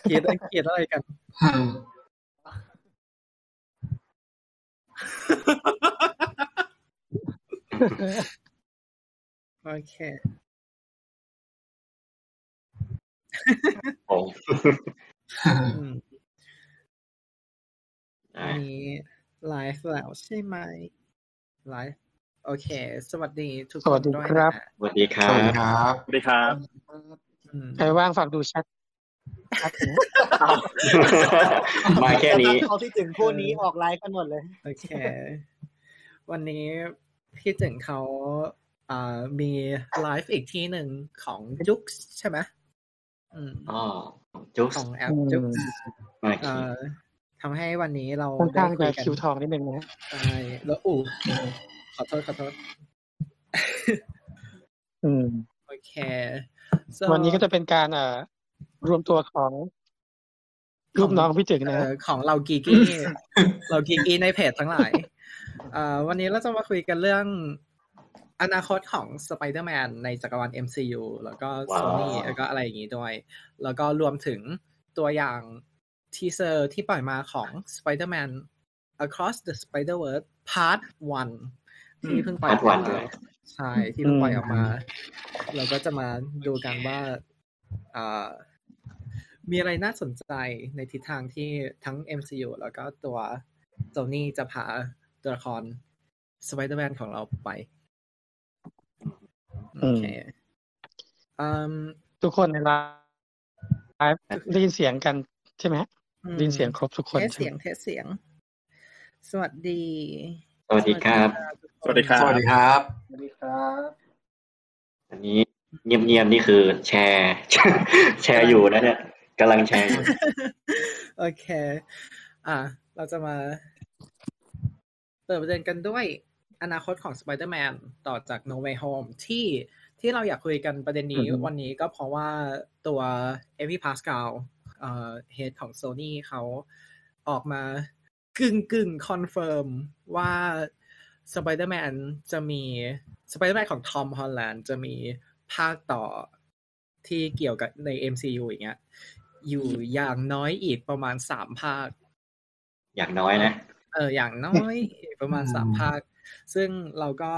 เกลียดเกลียดอะไรกันโอเคผมอืมอ่าวันนี้ไลฟ์แล้วใช่ไหมไลฟ์โอเค สวัสดีทุกสวัสนดีด้วยครับนะฮะสวัสดีครัสวัสดีบครับ สวัสดีครับอืมใครว่างฝากดูแชท ครับผมมาแค่นี้เขาที่ถึงคู่นี้ออกไลฟ์กันหมดเลยโอเค วันนี้พี่จึงเขาอ่ามีไลฟ์อีกที่หนึ่งของจุกใช่ไหมอืมอ๋อจุ๊กของแอปจุกมาเอ่อทำให้วันนี้เราค่อนได้ข้างคุจะยกันคิวทองนิดนึงนะใช่แล้วอูขอโทษขอโทษอืมโอเค so วันนี้ก็จะเป็นการเอ่อ รวมตัวของรูปน้องพี่จึงนะเอ่ฮะอของเรากีกี้เรากีกี้ในเพจทั้งหลายเอ่อวันนี้เราจะมาคุยกันเรื่องอนาคตของ Spider-Man ในจักรวาล MCU แล้วก็ว้าว Sony แล้วก็อะไรอย่างนี้ด้วย แล้วก็รวมถึงตัวอย่างทีเซอร์ที่ปล่อยมาของ Spider-Man Across the Spider-Verse Part 1 ที่เพิ่งปล่อยอ Part อก one มาด้วยใช่ ที่เพิ่งปล่อยออกมา เราก็จะมาดูกันว่าเอ่อ มีอะไรน่าสนใจในทิศทางที่ทั้ง MCU แล้วก็ตัว Sony จะพาตัวละคร Spider-Man ของเราไปโอเคอืมทุกคนในไลฟ์ได้ยินเสียงกันใช่ไหมฮะได้ยินเสียงครบทุกคนเทสใช่เสีไหยมงเทสเสียง สวัสดี สวัสดีครับ สวัสดีครับ สวัสดีครับ สวัสดีครับ อันนี้เงียบๆนี่คือแชร์ แชร์อยู่นะเนี่ย กำลังแชร์อยู่โอเค อะ เราจะมาเปิดประเด็นกันด้วยอนาคตของ Spider-Man ต่อจาก No Way Home ที่ที่เราอยากคุยกันประเด็นนี้อือฮึวันนี้ก็เพราะว่าตัวเอวี่พาสกาลเอ่อ head ของ Sony เขาออกมากึ่งกึ่ง confirm ว่า Spider-Man จะมี Spider-Man ของ Tom Holland จะมีภาคต่อที่เกี่ยวกับใน MCU อย่างเงี้ย อยู่อย่างน้อยอีกประมาณสามภาค อย่างน้อยนะ เออ อย่างน้อยอีกประมาณอืมสามภาค ซึ่งเราก็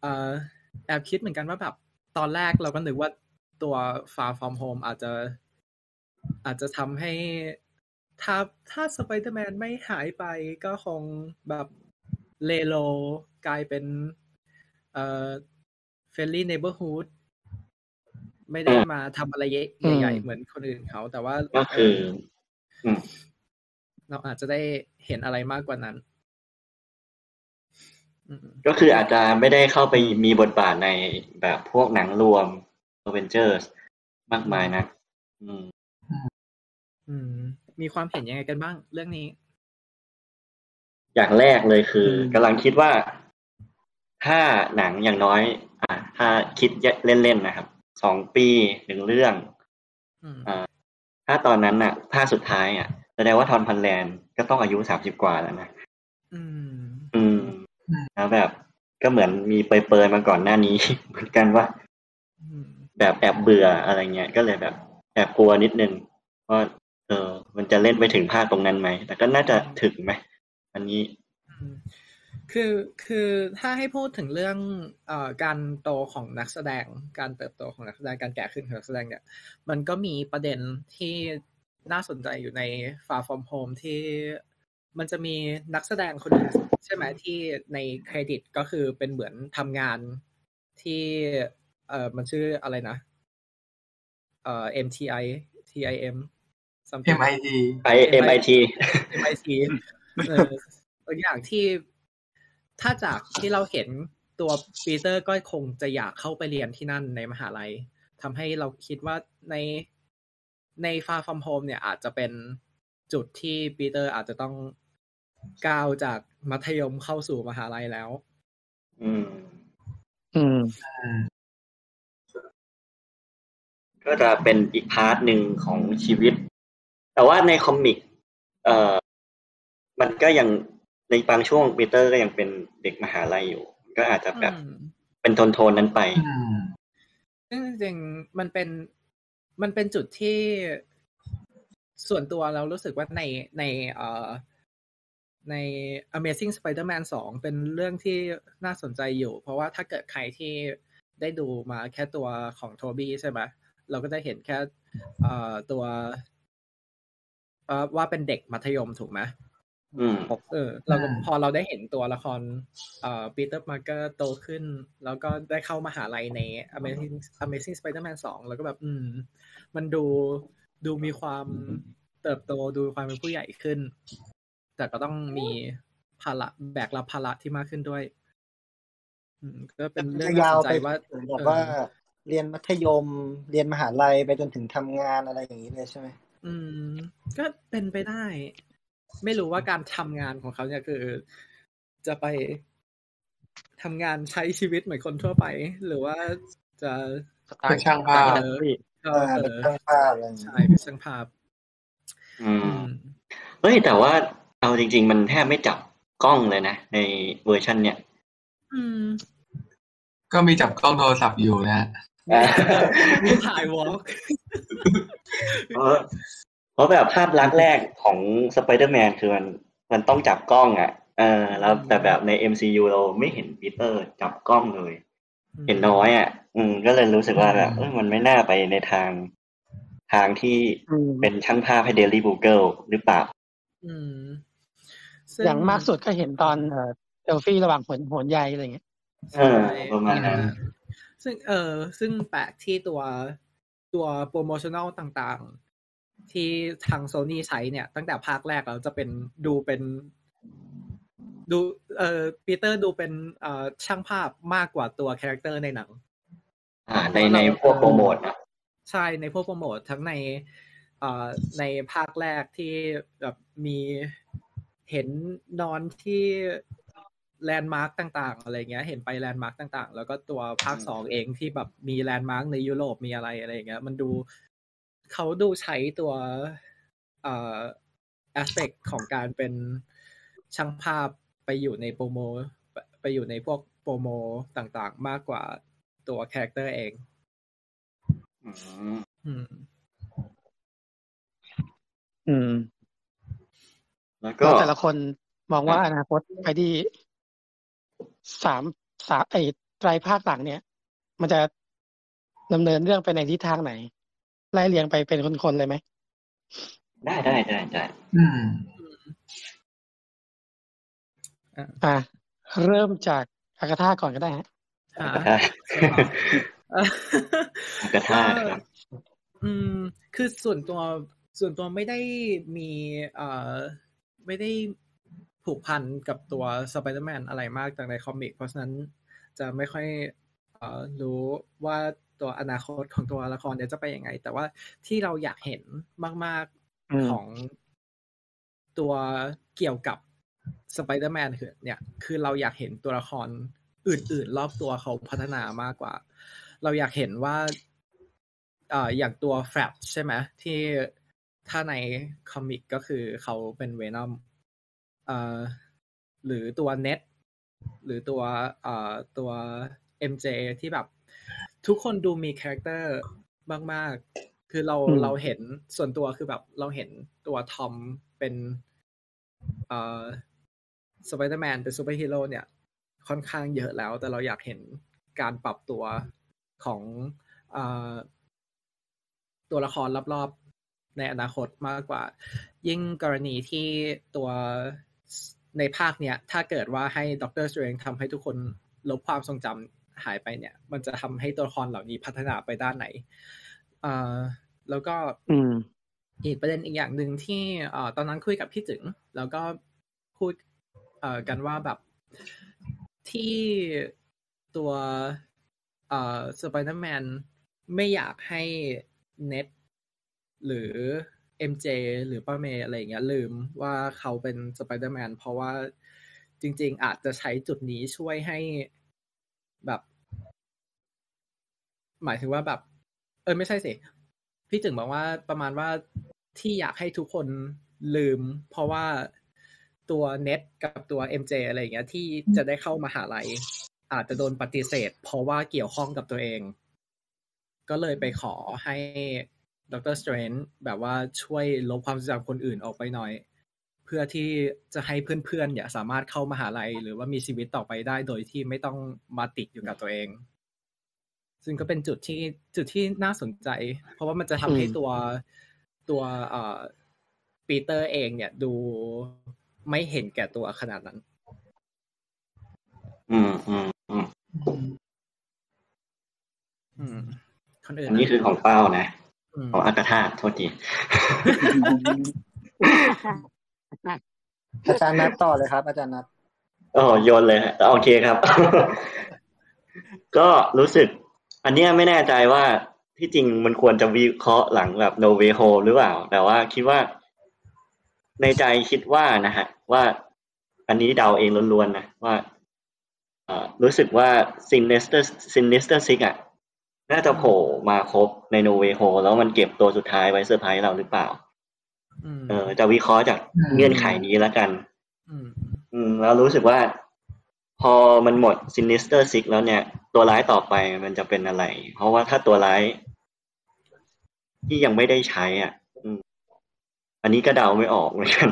เอ่อแอบคิดเหมือนกันว่าแบบตอนแรกเราก็นึกว่าตัว Far From Home อาจจะ อาจจะทำให้ถ้าถ้าสไปเดอร์แมนไม่หายไปก็คงแบบเลโลกลายเป็นเอ่อ friendly neighborhood ไม่ได้มาทำอะไรใหญ่ๆเหมือนคนอื่นเขา แต่ว่าก็คือเอืมเราอาจจะได้เห็นอะไรมากกว่านั้นอืมก็คืออาจจะไม่ได้เข้าไปมีบทบาทในแบบพวกหนังรวม Avengers มากมายนะอืม อืม มีความเห็นยังไงกันบ้างเรื่องนี้ อย่างแรกเลยคืออกำลังคิดว่าถ้าหนังอย่างน้อย อ่าถ้าคิดเล่นๆนะครับ สองปีหนึ่งเรื่องอืมอ่าถ้าตอนนั้นน่ะภาคสุดท้ายอะแสดงว่าทอนพันแลนด์ก็ต้องอายุสามสิบกว่าแล้วนะอืม อืมแล้วแบบก็เหมือนมีเปรยๆมาก่อนหน้านี้ เหมือนกันว่าอืมแบบแอบเบื่ออะไรเงี้ยก็เลยแบบแอบกลัวนิดนึงว่าเออ มันจะเล่นไปถึงภาคตรงนั้นไหมแต่ก็น่าจะถึงไหมอันนี้อืม คือคือถ้าให้พูดถึงเรื่องเอ่อการโตของนักแสดง การเติบโตของนักแสดงการแก่ขึ้นของนักแสดงเนี่ยมันก็มีประเด็นที่น่าสนใจอยู่ใน Far From Home ที่มันจะมีนักแสดงคนหนึงใช่ไหมที่ในเครดิตก็คือเป็นเหมือนทำงานที่เอ่อมันชื่ออะไรนะเอ่อ MTI TIM something MIT ไป MIT MIT เออตัวอย่างที่ ถ้าจากที่เราเห็นตัวปีเตอร์ก็คงจะอยากเข้าไปเรียนที่นั่นในมหาลัยทำให้เราคิดว่าในใน Far From Home เนี่ยอาจจะเป็นจุดที่ปีเตอร์อาจจะต้องก้าวจากมัธยมเข้าสู่มหาลัยแล้ว อืม อืม ก็จะเป็นอีก part หนึ่งของชีวิต แต่ว่าใน comic เอ่อ มันก็ยัง ในบางช่วงปีเตอร์ก็ยังเป็นเด็กมหาลัยอยู่ ก็อาจจะแบบอืมเป็นโทนโทนๆนั้นไปอืมซึ่งจริงๆมันเป็นมันเป็นจุดที่ส่วนตัวเรารู้สึกว่าในในเอ่อใน Amazing Spider-Man 2 เป็นเรื่องที่น่าสนใจอยู่ เพราะว่าถ้าเกิดใครที่ได้ดูมาแค่ตัวของโทบี้ใช่ไหมเราก็จะเห็นแค่เอ่อตัวเอ่อว่าเป็นเด็กมัธยมถูกไหมอืม เออเราก็อ่าพอเราได้เห็นตัวละครเอ่อปีเตอร์มาร์เกอร์โตขึ้น แล้วก็ได้เข้ามหาลัยใน Amazing Amazing Spider-Man 2 แล้วก็แบบ อืม มันดูดูมีความเติบโตดูความเป็นผู้ใหญ่ขึ้น แต่ก็ต้องมีภาระแบกรับภาระที่มากขึ้นด้วยอืมก็เป็นเรื่องจะน่ายาวสนใจไปว่าถึงแบบเออว่า เรียนมัธยม เรียนมหาลัยไปจนถึงทำงานอะไรอย่างนี้เลยใช่ไหมอืม ก็เป็นไปได้ ไม่รู้ว่าการทำงานของเขาเนี่ยคือ จะไปทำงานใช้ชีวิตเหมือนคนทั่วไป หรือว่าจะสไตล์เป็นช่างภาพเออเออเป็นช่างภาพอะไรอย่างนี้ใช่เป็นช่างภาพ อือืมมเฮ้ยแต่ว่าเอาจริง ๆ มันแทบไม่จับกล้องเลยนะ ในเวอร์ชันเนี่ย อืม ก็มีจับกล้องโทรศัพท์อยู่นะฮะมีถ่าย vlogเพ ราะเพราะแบบภาพลักษณ์แรกของสไปเดอร์แมนคือมันมันต้องจับกล้องอะเออแล้วแต่แบบใน MCU เราไม่เห็นปีเตอร์จับกล้องเลย เห็นน้อยอะ อืม ก็เลยรู้สึกว่าแบบเอ้ยมันไม่น่าไปในทาง ทางที่อืมเป็นช่างภาพให้ Daily Bugle หรือเปล่าอืมอย่างมากสุดก็เห็นตอนเอ่อเซลฟี่ระหว่างผลโหนใยอะไรอย่างเงี้ยเออประมาณนั้นซึ่งเออซึ่งแปลกที่ตัวตัวโปรโมชั่น a ลต่างๆ ที่ทางโซ n y ใช้เนี่ย ตั้งแต่ภาคแรกแล้วจะเป็นดูเป็นดูเออปีเตอร์ดูเป็นเอ่อช่างภาพมากกว่าตัว character ในหนัง อ่าในในพวกโปรโมทนะใช่ในพวกโปรโมททั้งในเอ่อในภาคแรกที่แบบมีเห็นนอนที่ landmark ต่าง ๆ อะไรเงี้ย เห็นไป landmark ต่าง ๆ แล้วก็ตัวภาคสองเองที่แบบมี landmark ในยุโรปมีอะไรอะไรอย่างเงี้ย มันดู เขาดูใช้ตัวเอ่อ aspect ของการเป็นช่างภาพไปอยู่ใน promo ไปไปอยู่ในพวก promo ต่างๆ มากกว่าตัว character เองอืม อืมอืมแล้วก็แล้วแต่ละคนมองว่าอนาคตไปที่สามสามไอ้ไตรภาคหลังเนี่ย มันจะดำเนินเรื่องไปในทิศทางไหน ไล่เรียงไปเป็นคนๆเลยไหม ได้ได้ได้ได้อืมอะเริ่มจากอากาธาก่อนก็ได้ฮะอ่ากระทะเอ่อกระทะครับอืม คือส่วนตัวส่วนตัวไม่ได้มีเอ่อไม่ได้ผูกพันกับตัวสไปเดอร์แมนอะไรมากจากใน comic เพราะฉะนั้นจะไม่ค่อยเอ่อรู้ว่า ตัวอนาคตของตัวละครเนี่ยจะไปยังไง แต่ว่าที่เราอยากเห็นมากอืมๆของตัวเกี่ยวกับสไปเดอร์แมนคือเนี่ยคือเราอยากเห็นตัวละครอื่น ๆ รอบตัวเขาพัฒนามากกว่า เราอยากเห็นว่าเอ่ออย่างตัวแฟลชใช่ไหมที่ถ้าใน comic ก็คือเขาเป็น Venom เอ่อหรือตัว Ned หรือตัวเอ่อตัว MJ ที่แบบ ทุกคนดูมี character มาก ๆ คือเราอืมเราเห็นส่วนตัวคือแบบ เราเห็นตัวทอมเป็นเอ่อสไปเดอร์แมนเป็นซูเปอร์ฮีโร่เนี่ย ค่อนข้างเยอะแล้ว แต่เราอยากเห็นการปรับตัวของเอ่อตัวละครรอบๆ ในอนาคตมากกว่า ยิ่งกรณีที่ตัวในภาคเนี้ย ถ้าเกิดว่าให้ Doctor Strange ทำให้ทุกคนลบความทรงจำ หายไปเนี่ย มันจะทำให้ตัวละครเหล่านี้พัฒนาไปด้านไหนเอ่อแล้วก็อืมอีกประเด็นอีกอย่างหนึ่งที่เอ่อตอนนั้นคุยกับพี่จึง แล้วก็พูดเอ่อกันว่าแบบที่ตัวเอ่อสไปเดอร์แมนไม่อยากให้ Ned หรือ MJ หรือป้าเมย์อะไรอย่างเงี้ยลืมว่าเขาเป็นสไปเดอร์แมนเพราะว่าจริง ๆ อาจจะใช้จุดนี้ช่วยให้แบบ หมายถึงว่าแบบ เออไม่ใช่สิพี่จึงบอกว่าประมาณว่าที่อยากให้ทุกคนลืม เพราะว่าตัวเน็ตกับตัว MJ อะไรอย่างเงี้ย ที่จะได้เข้ามาหาลัย อาจจะโดนปฏิเสธ เพราะว่าเกี่ยวข้องกับตัวเอง ก็เลยไปขอให้ด็อกเตอร์สเตรนแบบว่าช่วยลบความทรงจำคนอื่นออกไปหน่อย เพื่อที่จะให้เพื่อนๆเนี่ยสามารถเข้ามหาลัย หรือว่ามีชีวิตต่อไปได้โดยที่ไม่ต้องมาติดอยู่กับตัวเอง ซึ่งก็เป็นจุดที่จุดที่น่าสนใจ เพราะว่ามันจะทำให้อืมตัวตัวเอ่อปีเตอร์เองเนี่ยดูไม่เห็นแก่ตัวขนาดนั้น อืมอืมอืมอืมคนอื่นอันนี้คือของเป้านะอืมของอากาธาโทษทีอาจารย์นัดต่อเลยครับ อาจารย์นัดโอ้โยนเลยฮะโอเคครับ ก็รู้สึก อันเนี้ยไม่แน่ใจว่าที่จริงมันควรจะวิเคราะห์หลังแบบ no way home หรือเปล่า แต่ว่าคิดว่า ในใจคิดว่านะฮะ ว่าอันนี้เดาเองล้วนๆนะว่าเอ่อรู้สึกว่า sinister sinister six อะน่าจะโผล่มาครบใน no way home แล้วมันเก็บตัวสุดท้ายไว้เซอร์ไพรส์เราหรือเปล่าอืมเออจะวิเคราะห์จากเงื่อนไขนี้แล้วกัน อืมอืมแล้วรู้สึกว่า พอมันหมด Sinister Six แล้วเนี่ย ตัวร้ายต่อไปมันจะเป็นอะไร เพราะว่าถ้าตัวร้าย ที่ยังไม่ได้ใช้อะอืมอันนี้ก็เดาไม่ออกเหมือนกัน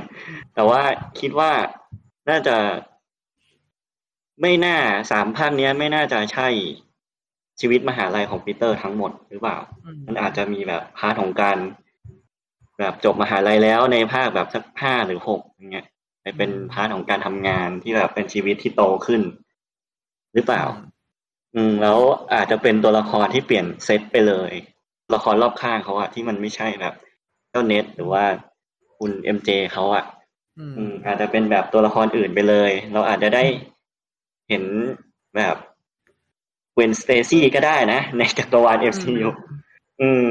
แต่ว่าคิดว่าน่าจะไม่น่าสามภาคเนี้ยไม่น่าจะใช่ชีวิตมหาลัยของปีเตอร์ทั้งหมดหรือเปล่าอืมมันอาจจะมีแบบ part ของการ แบบจบมหาลัยแล้วในภาคแบบสักห้าหรือหกอย่างเงี้ยไปเป็น part ของการทำงานที่แบบเป็นชีวิตที่โตขึ้น หรือเปล่า อืมแล้วอาจจะเป็นตัวละครที่เปลี่ยนเซตไปเลย ละครรอบข้างเขาอะที่มันไม่ใช่แบบเจ้าเน็ดหรือว่าคุณเอ็มเจเขาอะอืมอืมอาจจะเป็นแบบตัวละครอื่นไปเลย เราอาจจะได้เห็นแบบเกวนสเตซี่ก็ได้นะ ในจักรวาล MCU อืม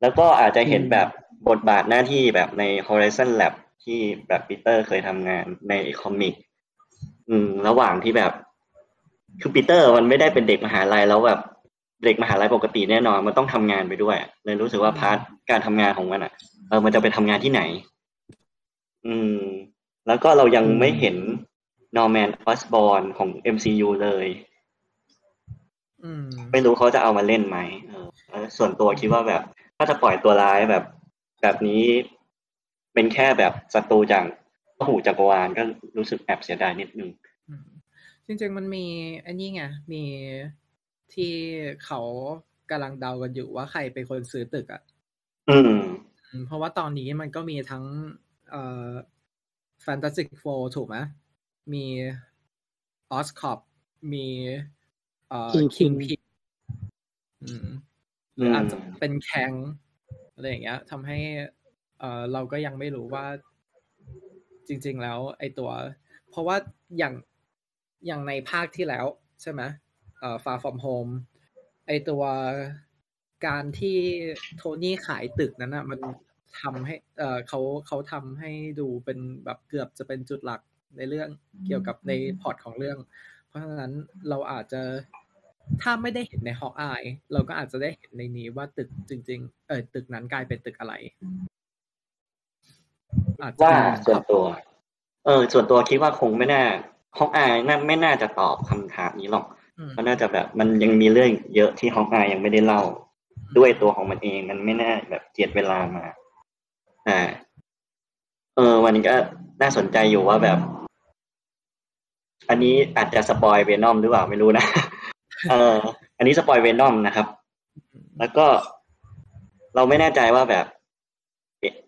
แล้วก็อาจจะเห็นแบบบทบาทหน้าที่แบบใน Horizon Lab ที่แบบปีเตอร์เคยทำงานใน comic อืม ระหว่างที่แบบ คือปีเตอร์มันไม่ได้เป็นเด็กมหาลัยแล้วแบบเด็กมหาลัยปกติแน่นอน มันต้องทำงานไปด้วย เลยรู้สึกว่า part การทำงานของมันอะเออมันจะไปทำงานที่ไหน อืม แล้วก็เรายังไม่เห็นนอร์แมนออสบอร์นของ MCU เลยอืมไม่รู้เขาจะเอามาเล่นไหมเออแล้วส่วนตัวคิดว่าแบบ ถ้าจะปล่อยตัวร้ายแบบ แบบนี้เป็นแค่แบบศัตรูจากหูจักรวาลก็รู้สึกแอบเสียดายนิดนึงอืม จริงๆมันมีอันนี้ไงมีที่เขากำลังเดากันอยู่ว่าใครเป็นคนซื้อตึกอะอืมอืมเพราะว่าตอนนี้มันก็มีทั้ง เอ่อ Fantastic Four ถูกไหมมีออสคอปมีเอ่อ Kingpin Kingpin อืมหรืออาจจะเป็นแคงอะไรอย่างเงี้ยทำให้เอ่อเราก็ยังไม่รู้ว่าจริง ๆ แล้ว ไอตัว เพราะว่าอย่าง อย่างในภาคที่แล้วใช่ไหมเอ่อ Far From Home ไอตัวการที่โทนี่ขายตึกนั้นนะมันทำให้เอ่อเขาเขาทำให้ดูเป็นแบบเกือบจะเป็นจุดหลักในเรื่องเกี่ยวกับในพอร์ตของเรื่อง เพราะฉะนั้นเราอาจจะถ้าไม่ได้เห็นในฮอกอายเราก็อาจจะได้เห็นในนี้ว่าตึกจริง ๆ เออตึกนั้นกลายเป็นตึกอะไร อาจจะว่าส่วนตัว เออ ส่วนตัวคิดว่าคงไม่น่า ฮอกอายน่าไม่น่าจะตอบคำถามนี้หรอกอืมเพราะน่าจะแบบมันยังมีเรื่องเยอะที่ฮอกอายยังไม่ได้เล่า ด้วยตัวของมันเองมันไม่น่าแบบเจียดเวลามา อ่า เออวันนี้ก็น่าสนใจอยู่ว่าแบบ อันนี้อาจจะ spoil เวนอมหรือเปล่าไม่รู้นะเออ อันนี้ spoil เวนอมนะครับ แล้วก็เราไม่แน่ใจว่าแบบ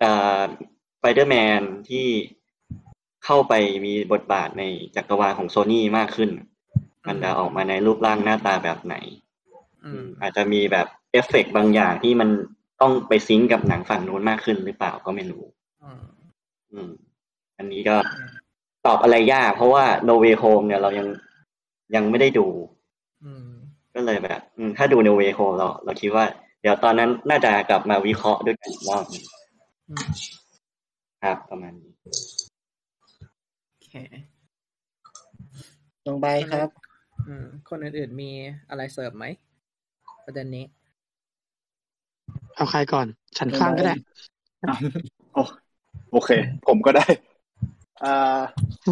เอ่อสไปเดอร์แมนที่ เข้าไปมีบทบาทในจักรวาลของโซนี่มากขึ้น มันจะออกมาในรูปร่างหน้าตาแบบไหนอืมอาจจะมีแบบเอฟเฟกต์บางอย่างที่มันต้องไป sync กับหนังฝั่งนู้นมากขึ้นหรือเปล่าก็ไม่รู้อืมอืมอันนี้ก็ตอบอะไรยาก เพราะว่า No Way Home เนี่ยเรายังยังไม่ได้ดูอืมก็เลยแบบอืมถ้าดู No Way Home เราเราคิดว่า เดี๋ยวตอนนั้นน่าจะกลับมาวิเคราะห์ด้วยกันอีกรอบหนึ่งอืมครับประมาณนี้โอเค ลงใบครับ อืม คนอื่นๆมีอะไรเสริมไหมประเด็นนี้ เอาใครก่อน ฉันข้างก็ได้โอโอเค ผมก็ได้อ่า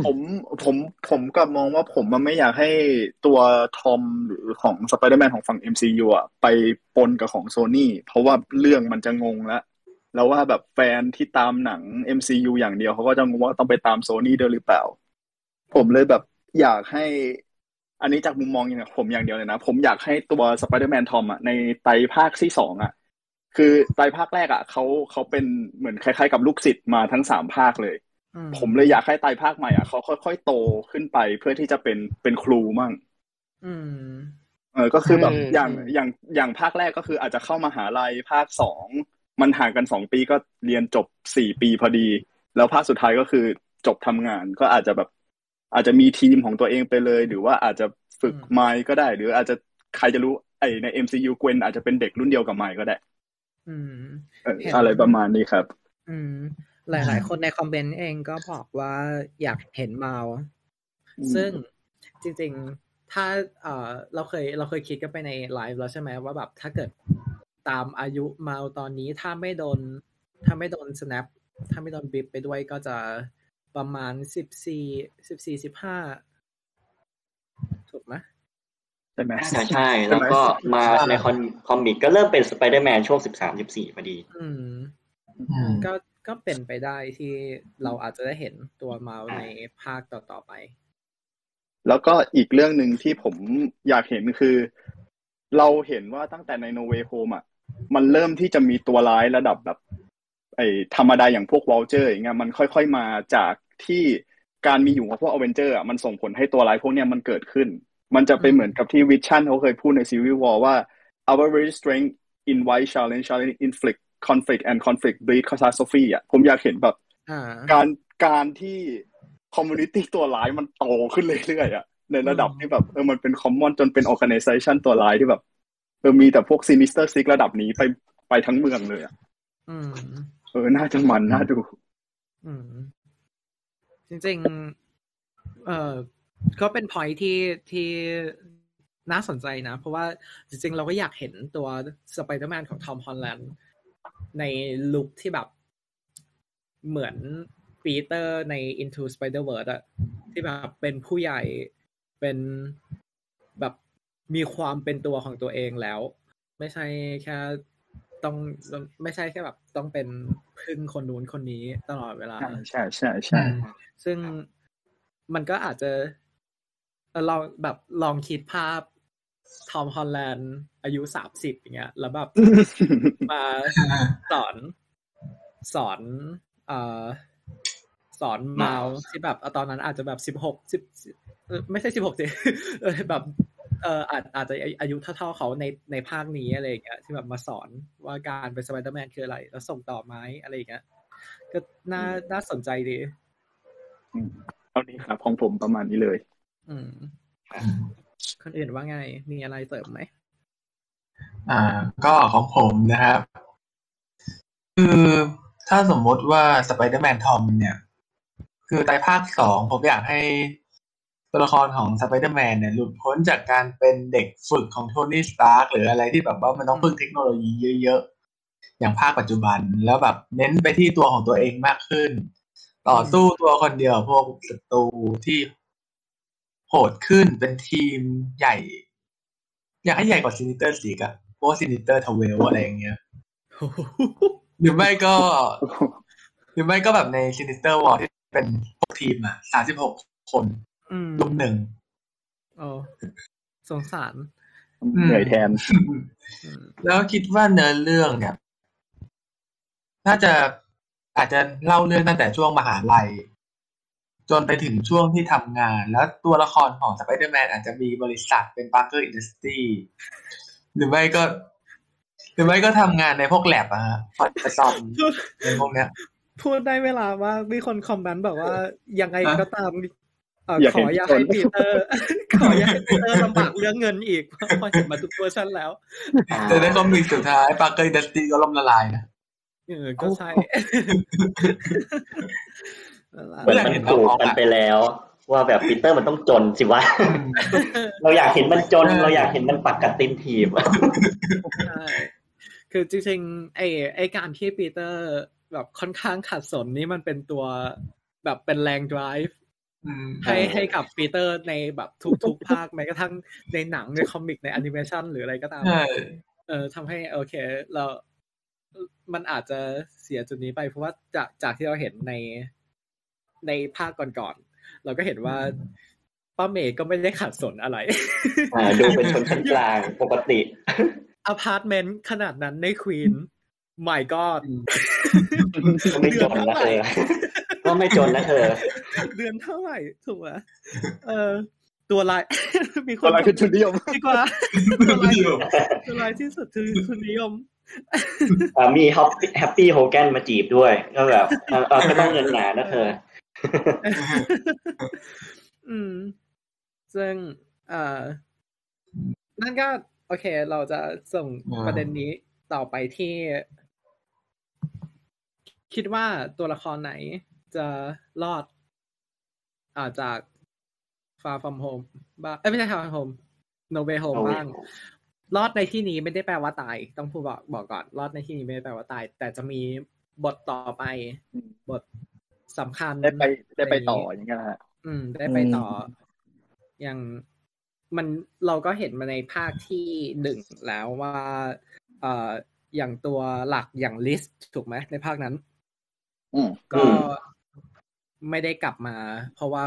ผมผมผมกลับมองว่าผมมันไม่อยากให้ตัวทอมหรือของสไปเดอร์แมนของฝั่ง MCU อะไปปนกับของโซนี่เพราะว่าเรื่องมันจะงงแล้ว แล้วว่าแบบแฟนที่ตามหนัง MCU อย่างเดียวเขาก็จะงงว่าต้องไปตามโซนี่ด้วยหรือเปล่า ผมเลยแบบอยากให้ อันนี้จากมุมมองอย่างผมอย่างเดียวเลยนะ ผมอยากให้ตัวสไปเดอร์แมนทอมอะในไตรภาคที่สองอะ คือไตรภาคแรกอะเขาเขาเป็นเหมือนคล้ายๆกับลูกศิษย์มาทั้งสามภาคเลยอืมผมเลยอยากให้ไตรภาคใหม่อะเขาค่อยๆโตขึ้นไปเพื่อที่จะเป็นเป็นครูมั่งอืมเออก็คือแบบอืมอย่างอืมอย่างอย่างภาคแรกก็คืออาจจะเข้ามาหาลัยภาคสอง มันห่างกันสองปีก็เรียนจบสี่ปีพอดี แล้วภาคสุดท้ายก็คือจบทำงานก็อาจจะแบบ อาจจะมีทีมของตัวเองไปเลย หรือว่าอาจจะฝึกอืมไมค์ก็ได้ หรืออาจจะใครจะรู้ไอใน MCU เกวนอาจจะเป็นเด็กรุ่นเดียวกับไมค์ก็ได้ อืมเออเห็นอะไรประมาณนี้ครับ อืม หลาย ๆ คนในคอมเมนต์เองก็บอกว่าอยากเห็นเมาอืมซึ่งจริง ๆ ถ้าเอ่อเราเคยเราเคยคิดกันไปในไลฟ์แล้วใช่ไหมว่าแบบถ้าเกิด ตามอายุเมาตอนนี้ถ้าไม่โดน ถ้าไม่โดน snap ถ้าไม่โดนบิบไปด้วยก็จะประมาณสิบสี่สิบสี่สิบห้าถูกไหมใช่ไหมน่าจะใช่แล้วก็มาในคอนคอมิกก็เริ่มเป็นสไปเดอร์แมนช่วงสิบสามสิบสี่พอดี อืมอืมก็ก็เป็นไปได้ที่เราอาจจะได้เห็นตัวไมลส์ในภาคต่อ ๆ ไป แล้วก็อีกเรื่องหนึ่งที่ผมอยากเห็นคือ เราเห็นว่าตั้งแต่ใน No Way Home อะ มันเริ่มที่จะมีตัวร้ายระดับแบบไอ้ธรรมดาอย่างพวกวัลเจอร์อย่างเงี้ยมันค่อย ๆมาจากที่การมีอยู่ของพวกอเวนเจอร์อะมันส่งผลให้ตัวร้ายพวกเนี้ยมันเกิดขึ้น มันจะเป็นเหมือนกับที่วิชั่นเขาเคยพูดใน Civil War ว่า our very strength invites challenge challenge incites conflict and conflict breeds catastrophe อะผมอยากเห็นแบบอ่าการการที่ community ตัวร้ายมันโตขึ้นเรื่อยๆอะในระดับอืมที่แบบเออมันเป็น common จนเป็นออ g a n i z a t i o n ตัวร้ายที่แบบ เออมีแต่พวก Sinister Six ระดับนี้ไปไปทั้งเมืองเลยอะอืมเออ น่าจะมันน่าดูอืมจริงๆ เอ่อก็เป็นพอยที่ที่น่าสนใจนะ เพราะว่าจริงๆ เราก็อยากเห็นตัวสไปเดอร์แมนของทอมฮอลแลนด์ใน look ที่แบบเหมือนปีเตอร์ใน Into Spider-Verse อะที่แบบเป็นผู้ใหญ่เป็นแบบ มีความเป็นตัวของตัวเองแล้ว ไม่ใช่แค่ต้องไม่ใช่แค่แบบ ต้องเป็นพึ่งคนนู้นคนนี้ตลอดเวลา ใช่ใช่ใช่ใช่ซึ่งมันก็อาจจะเอ่อลองแบบลองคิดภาพทอมฮอลแลนด์อายุสามสิบอย่างเงี้ย แล้วแบบมาสอนสอนเอ่อสอนเมาส์ที่แบบเอ่อตอนนั้นอาจจะแบบสิบหกสิบไม่ใช่สิบหกสิเออแบบ เอออาจอาจจะอายุเท่าๆเขาในในภาคนี้อะไรอย่างเงี้ยที่แบบมาสอนว่าการเป็นสไปเดอร์แมนคืออะไร แล้วส่งต่อไหมอะไรอย่างเงี้ยก็น่าน่าสนใจดีอืมเท่านี้ครับของผมประมาณนี้เลย อืมคนอื่นว่าไง มีอะไรเสริมไหมอ่า ก็ของผมนะครับ คือถ้าสมมติว่าสไปเดอร์แมนทอมเนี่ย คือไตรภาคสองผมอยากให้ ตัวละครของสไปเดอร์แมนเนี่ยหลุดพ้นจากการเป็นเด็กฝึกของโทนี่สตาร์กหรืออะไรที่แบบว่ามันต้องพึ่งเทคโนโลยีเยอะๆ อย่างภาคปัจจุบันแล้วแบบเน้นไปที่ตัวของตัวเองมากขึ้น ต่อสู้ตัวคนเดียวพวกศัตรูที่โหดขึ้นเป็นทีมใหญ่ อยากให้ใหญ่กว่า Sinister Six อะพวก Sinister Twelve อะไรอย่างเงี้ยหรือไม่ก็ หรือไม่ก็แบบใน Sinister War ที่เป็นพวกทีมอะสามสิบหกคน รุมหนึ่งโอ้สงสารเหนื่อยแทนอืมแล้วคิดว่าเนื้อเรื่องเนี่ยน่าจะอาจจะเล่าเรื่องตั้งแต่ช่วงมหาลัย จนไปถึงช่วงที่ทำงาน แล้วตัวละครของสไปเดอร์แมนอาจจะมีบริษัทเป็น Parker Industry หรือไม่ก็หรือไม่ก็ทำงานในพวกแลบอะฮะคอยไปซ่อมในพวกเนี้ย พูดได้เวลาว่ามีคน comment แบบว่ายังไงก็ตามเอ่ออยาก ขเห็อนอย่าให้คนปีเตอร์ ขออย่าให้ปีเตอร์ลำบากเรื่องเงินอีกเพราะเห็นมาทุกเวอร์ชันแล้วแต่ใน comic สุดท้าย Parker Industry ก็ล่มละลายนะเออก็ใช่นั่นแหละเหมือนมันถูกกันไปแล้วว่าแบบปีเตอร์มันต้องจนสิวะ เราอยากเห็นมันจน เราอยากเห็นมันปักกัดตินทีมใช่คือจริงๆไอ้ไอ้การที่ปีเตอร์แบบค่อนข้างขัดสนนี่มันเป็นตัวแบบเป็นแรง drive อืม ให้ให้กับปีเตอร์ในแบบทุกๆภาคแม้กระทั่งในหนังในคอมิกในแอนิเมชันหรืออะไรก็ตามใช่เออทำให้โอเค เรา มันอาจจะเสียจุดนี้ไป เพราะว่าจากจากที่เราเห็นในในภาคก่อนๆเราก็เห็นว่าป้าเมย์ก็ไม่ได้ขัดสนอะไรอ่าดูเป็นชนชั้นกลางปกติอพาร์ตเมนต์ขนาดนั้นในควีนไม่ก็ก็ไม่จนนะเธอก็ไม่จนนะเธอ เดือนเท่าไหร่ถูกไหมเออตัวลายมีคอะนไรคือทุนนิยมดีกว่าตัวลายอยู่ตัวลายที่สุดคือคุณนิยมอ่ามีฮอปแฮปปี้โฮแกนมาจีบด้วย ก็แบบเออเออก็ต้องเงินหนานะเธอ อืม ซึ่งเอ่อนั่นก็ โอเค เราจะส่งอ่าประเด็นนี้ต่อไปที่ คิดว่าตัวละครไหนจะรอด อ่าจาก Far From Home บ้างเอ้ยไม่ใช่ Far From Home No Way Home No Way บ้าง รอดในที่นี้ไม่ได้แปลว่าตาย ต้องพูดบอกบอกก่อน รอดในที่นี้ไม่ได้แปลว่าตาย แต่จะมีบทต่อไปอืมบทสำคัญ ได้ไปได้ไปต่อในอย่างเงี้ยนะฮะอืม ได้ไปต่อออย่างมันเราก็เห็นมาในภาคที่หนึ่งแล้วว่าเอ่ออย่างตัวหลักอย่างลิสถูกไหมในภาคนั้นอืมก็อืม ไม่ได้กลับมา เพราะว่า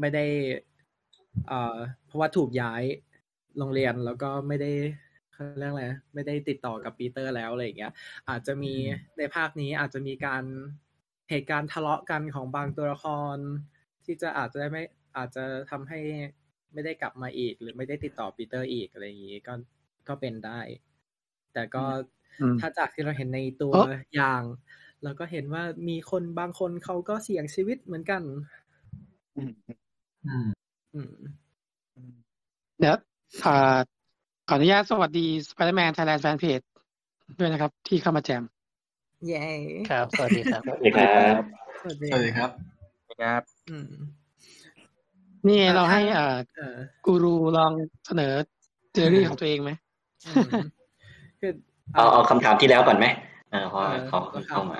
ไม่ได้ เอ่อ เพราะว่าถูกย้ายโรงเรียนแล้วก็ไม่ได้เขาเรียกอะไรนะไม่ได้ติดต่อกับปีเตอร์แล้วอะไรอย่างเงี้ย อาจจะมีในภาคนี้อาจจะมีการเหตุการณ์ทะเลาะกันของบางตัวละคร ที่จะอาจจะได้ไม่อาจจะทำให้ไม่ได้กลับมาอีก หรือไม่ได้ติดต่อปีเตอร์อีกอะไรอย่างงี้ก็ก็เป็นได้ แต่ก็อืมถ้าจากที่เราเห็นในตัวเอ้ออย่าง เราก็เห็นว่ามีคนบางคนเขาก็เสี่ยงชีวิตเหมือนกันอืมอืมอืมเดี๋ยวอ่าขออนุญาตสวัสดี Spider-Man Thailand Fan Page ด้วยนะครับ ที่เข้ามาแจม เย้ครับ สวัสดีครับ สวัสดีครับ สวัสดีสวัสดีครับครับอืมนี่อ่าเราให้ถ้าอ่าเออกูรูลองเสนอเทอรี่ของตัวเองไหมอืมคือเอาเอาคำถามที่แล้วก่อนไหมอ่าเพราะว่าเออเขาเพิ่งเข้ามา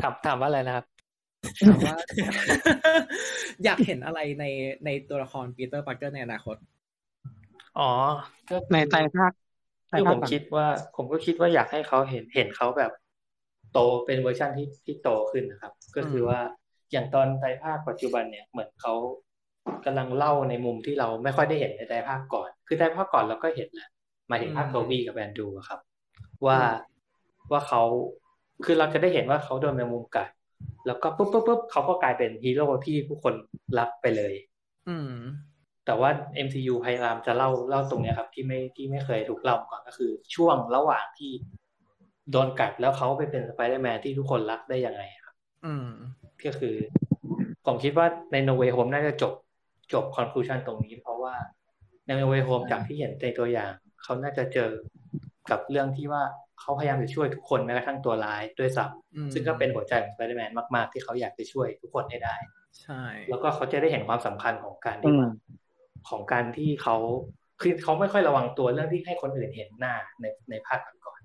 ถามถามว่าอะไรนะครับถามว่า อยากเห็นอะไรในในตัวละครปีเตอร์ปาร์เกอร์ในอนาคต อ๋อก็คือในไตรภาคไตรคือภาผคมหลังคิดว่า ผมก็คิดว่าอยากให้เขาเห็นเห็นเขาแบบ โตเป็นเวอร์ชันที่ที่โตขึ้นนะครับ ก็คือว่าอย่างตอนไตรภาคปัจจุบันเนี่ยเหมือนเขากำลังเล่าในมุมที่เราไม่ค่อยได้เห็นในไตรภาคก่อน คือไตรภาคก่อนเราก็เห็นแหละหมายถึงภาคอืมโทบี้กับแอนดรูอะครับ ว่าอืมว่าเขา คือเราจะได้เห็นว่าเขาโดนแมงมุมกัดแล้วก็ปุ๊บปุ๊บปุ๊บเขาก็กลายเป็นฮีโร่ที่ผู้คนรักไปเลย อืม แต่ว่า MCU พยายามจะเล่าเล่าตรงเนี้ยครับ ที่ไม่ที่ไม่เคยถูกเล่ามาก่อนก็คือ ช่วงระหว่างที่โดนกัดแล้วเขาไปเป็นสไปเดอร์แมนที่ทุกคนรักได้ยังไงครับ อืม ก็คือ ผมคิดว่าใน No Way Home น่าจะจบจบ conclusion ตรงนี้ เพราะว่าใน No Way Home จากที่เห็นในตัวอย่าง เขาน่าจะเจอกับเรื่องที่ว่า เขาพยายามจะช่วยทุกคนแม้กระทั่งตัวร้ายด้วยซ้อืมำซึ่งก็เป็นหัวใจของสไปเดอร์แมนมาก ๆ ที่เขาอยากจะช่วยทุกคนให้ได้ ใช่ แล้วก็เขาจะได้เห็นความสำคัญของการอืที่มว่าของการที่เขาคือเขาไม่ค่อยระวังตัวเรื่องที่ให้คนอื่นเห็นหน้าในในภาคก่อน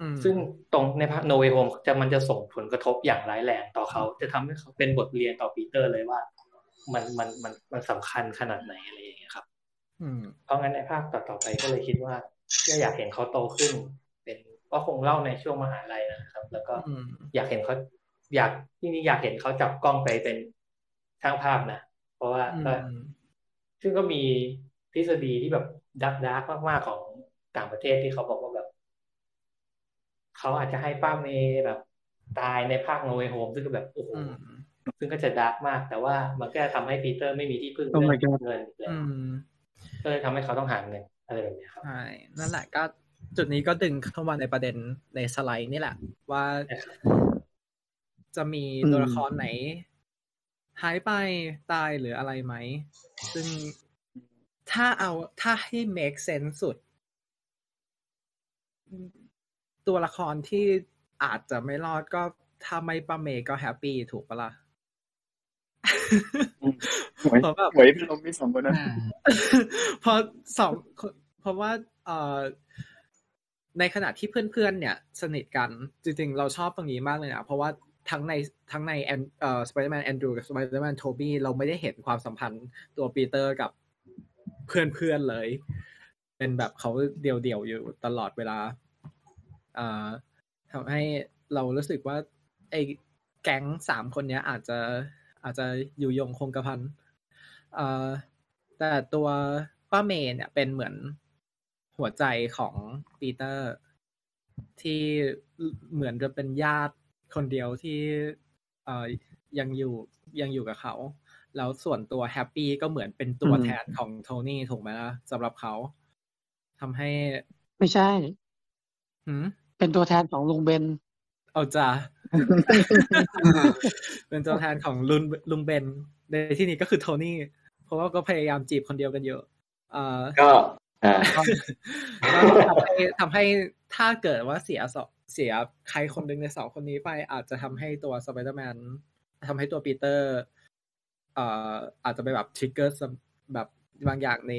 อืมๆซึ่งตรงในภาคโนเวโฮมจะมันจะส่งผลกระทบอย่างร้ายแรงต่อเขา จะทำให้เขาเป็นบทเรียนต่อปีเตอร์เลยว่า มันมันมันมันสำคัญขนาดไหนอะไรอย่างเงี้ยครับอืมเพราะงั้นในภาคต่อๆไปก็เลยคิดว่าก็อยากเห็นเขาโตขึ้นเป็น ก็คงเล่าในช่วงมหาลัยนะครับ แล้วก็อืมอยากเห็นเขาอยากที่นี่อยากเห็นเขาจับกล้องไปเป็นช่างภาพนะเพราะว่าก็อืมซึ่งก็มีทฤษฎีที่แบบ dark dark มากๆของต่างประเทศที่เขาบอกว่าแบบเขาอาจจะให้ป้าเมย์แบบ ตายในภาค No Way Home ซึ่งก็แบบโอ้โหอืมซึ่งก็จะ dark มาก แต่ว่ามันก็จะทำให้ปีเตอร์ไม่มีที่พึ่ง Oh เรื่ my god เงินอีกแล้อืวมก็เลยทำให้เขาต้องหาเงินอะไรแบบเนี้ยครับใช่นั่นแหละก็ จุดนี้ก็ดึงเข้ามาในประเด็นในสไลด์นี่แหละ ว่านะครับจะมีอืมตัวละครไหน หายไปตายหรืออะไรไหม ซึ่งถ้าเอาถ้าให้ make sense สุด ตัวละครที่อาจจะไม่รอดก็ถ้าไม่ประเมก็แฮปปี้ถูกปะล่ะอืมหวยเพราะแบบหวยเป็นลมมีสองคนนั้นอืมเพราะสองคนเพราะว่า เอ่อ ในขณะที่เพื่อนๆเนี่ยสนิทกันจริงๆ เราชอบตรงนี้มากเลยนะ เพราะว่าทั้งในทั้งในแอนเอ่อสไปเดอร์แมนแอนดรูกับสไปเดอร์แมนโทบี้เราไม่ได้เห็นความสัมพันธ์ตัวปีเตอร์กับเพื่อนๆเลย เป็นแบบเขาเดี่ยวๆ อยู่ตลอดเวลาอ่าทำให้เรารู้สึกว่าไอ้แก๊งสามคนเนี้ย อาจจะอาจจะอยู่ยงคงกระพันอ่าแต่ตัวป้าเมย์เนี่ยเป็นเหมือน หัวใจของปีเตอร์ ที่เหมือนจะเป็นญาติคนเดียวที่เอ่อยังอยู่ยังอยู่กับเขา แล้วส่วนตัวแฮปปี้ก็เหมือนเป็นตัวอืมแทนของโทนี่ถูกไหมล่ะสำหรับเขาทำให้ ไม่ใช่หืมเป็นตัวแทนของลุงเบน เอาจ้ะเป็นตัวแทนของลุงลุงเบน ในที่นี้ก็คือโทนี่ เพราะว่าก็พยายามจีบคนเดียวกันเยอะเอ่อก็อ่าแล้ว ทำให้ทำให้ถ้าเกิดว่าเสียสองเสียใครคนหนึ่งในสองคนนี้ไป อาจจะทำให้ตัวสไปเดอร์แมนทำให้ตัวปีเตอร์เอ่ออาจจะไปแบบ trigger แบบบางอย่างใน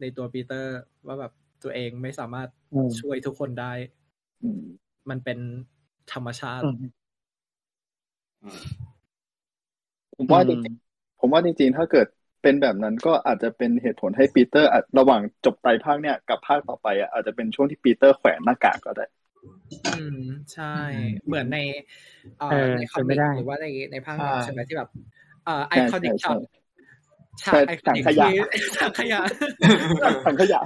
ในตัวปีเตอร์ ว่าแบบตัวเองไม่สามารถอืมช่วยทุกคนได้อืมมันเป็นธรรมชาติอืมผมว่าจอืมริงๆผมว่าจริงๆ ถ้าเกิด เป็นแบบนั้นก็อาจจะเป็นเหตุผลให้ปีเตอร์อาจระหว่างจบไตรภาคเนี่ยกับภาคต่อไปอะอาจจะเป็นช่วงที่ปีเตอร์แขวนหน้ากากก็ได้ อืมใช่อืมเหมือนในเอ่อเออในคอเป็นมิไปกได้หรือว่าในในภาคใช่ใช่ไหมที่แบบเอ่อไอใช่คอนิกใช่ช็อตใช่ฉากใช่ไอคอนิกถังขยะที่ถังขยะถังขยะ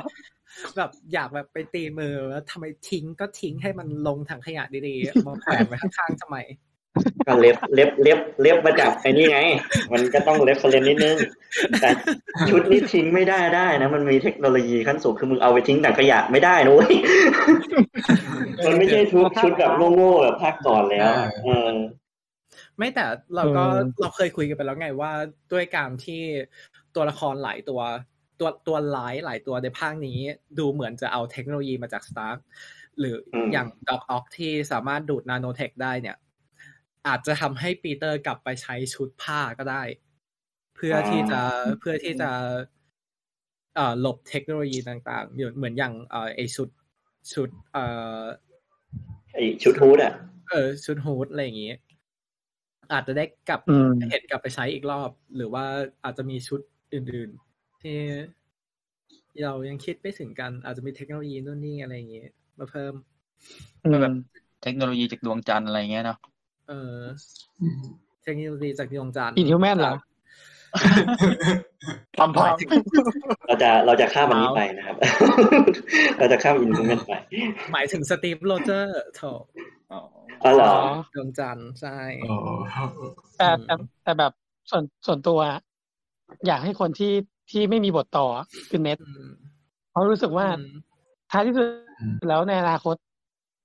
แบบอยากแบบไปตีมือแล้วทำไมทิ้งก็ทิ้งให้มันลงถังขยะดีๆมาแขวนไว้ข้างๆทำไม ก็เล็บเล็บเล็บเล็บมาจากไอ้นี่ไง มันก็ต้องเล็บเฟรนนิดนึง แต่ชุดนี้ทิ้งไม่ได้ได้นะ มันมีเทคโนโลยีขั้นสูงคือมึงเอาไปทิ้งถังขยะไม่ได้นะเว้ยมันไม่ใช่ชุดชุดแบบโง่ๆแบบภาคก่อนแล้วอะเออไม่แต่เราก็เออเราเคยคุยกันไปแล้วไงว่าด้วยการที่ตัวละครหลายตัว ตัวตัวร้ายหลายตัวในภาคนี้ ดูเหมือนจะเอาเทคโนโลยีมาจาก Stark หรืออมอย่างด็อกออกที่สามารถดูดนาโนเทคได้เนี่ย อาจจะทำให้ปีเตอร์กลับไปใช้ชุดผ้าก็ได้ เพื่อที่จะเพื่อที่จะเอ่อหลบเทคโนโลยีต่างๆอยู่เหมือนอย่างเอ่อไอชุดชุดเอ่อไอชุดฮูดอะเออชุดฮูดอะไรอย่างงี้อาจจะได้กลับอืมเห็นกลับไปใช้อีกรอบ หรือว่าอาจจะมีชุดอื่น ๆ ที่เรายังคิดไม่ถึงกัน อาจจะมีเทคโนโลยีนู่นนี่อะไรอย่างงี้มาเพิ่มอืมแบบเทคโนโลยีจากดวงจันทร์อะไรเงี้ยเนาะ เออเทคโนโลยีจากดวงจันทร์ Inhuman เหรอทำพังเราจะเราจะข้ามอันนี้ไปนะครับ เราจะข้าม Inhuman ไป หมายถึงสตีฟโรเจอร์โถอ๋ออ๋อเหรอดวงจันทร์ใช่โอ้แต่แต่แต่แบบส่วนส่วนตัว อยากให้คนที่ที่ไม่มีบทต่อคือเน็ดอืมเพราะรู้สึกว่าอืมท้ายที่สุดแล้วในอนาคต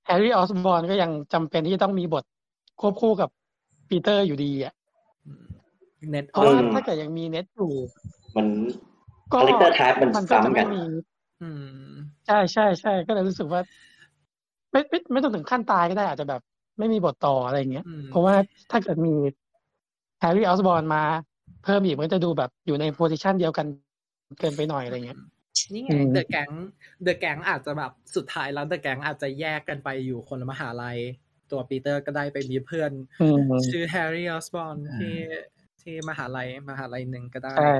แฮร์รี่ออสบอร์นก็ยังจำเป็นที่จะต้องมีบท ควบคู่กับปีเตอร์อยู่ดีอะเน็ดเพราะว่าอืมถ้าเกิดยังมีเน็ดอยู่ มันก็ character type มันมันก็จะซ้ำกัไม่นมีอืมใช่ใช่ใช่ก็เลยรู้สึกว่า ไม่ไม่ไม่ต้องถึงขั้นตายก็ได้อาจจะแบบ ไม่มีบทต่ออะไรอย่างเงี้ยอืมเพราะว่าถ้าเกิดมีแฮร์รี่ออสบอร์นมา เพิ่มอีกมันก็จะดูแบบอยู่ใน position เดียวกันเกินไปหน่อยอะไรเงี้ยนี่ไงอืมเดอะแก๊งเดอะแก๊งอาจจะแบบสุดท้ายแล้วเดอะแก๊งอาจจะแยกกันไปอยู่คนละมหาลัย ตัวปีเตอร์ก็ได้ไปมีเพื่อนอืมชื่อแฮร์รี่ออสบอร์นที่ที่มหาลัยมหาลัยหนึ่งก็ได้ใช่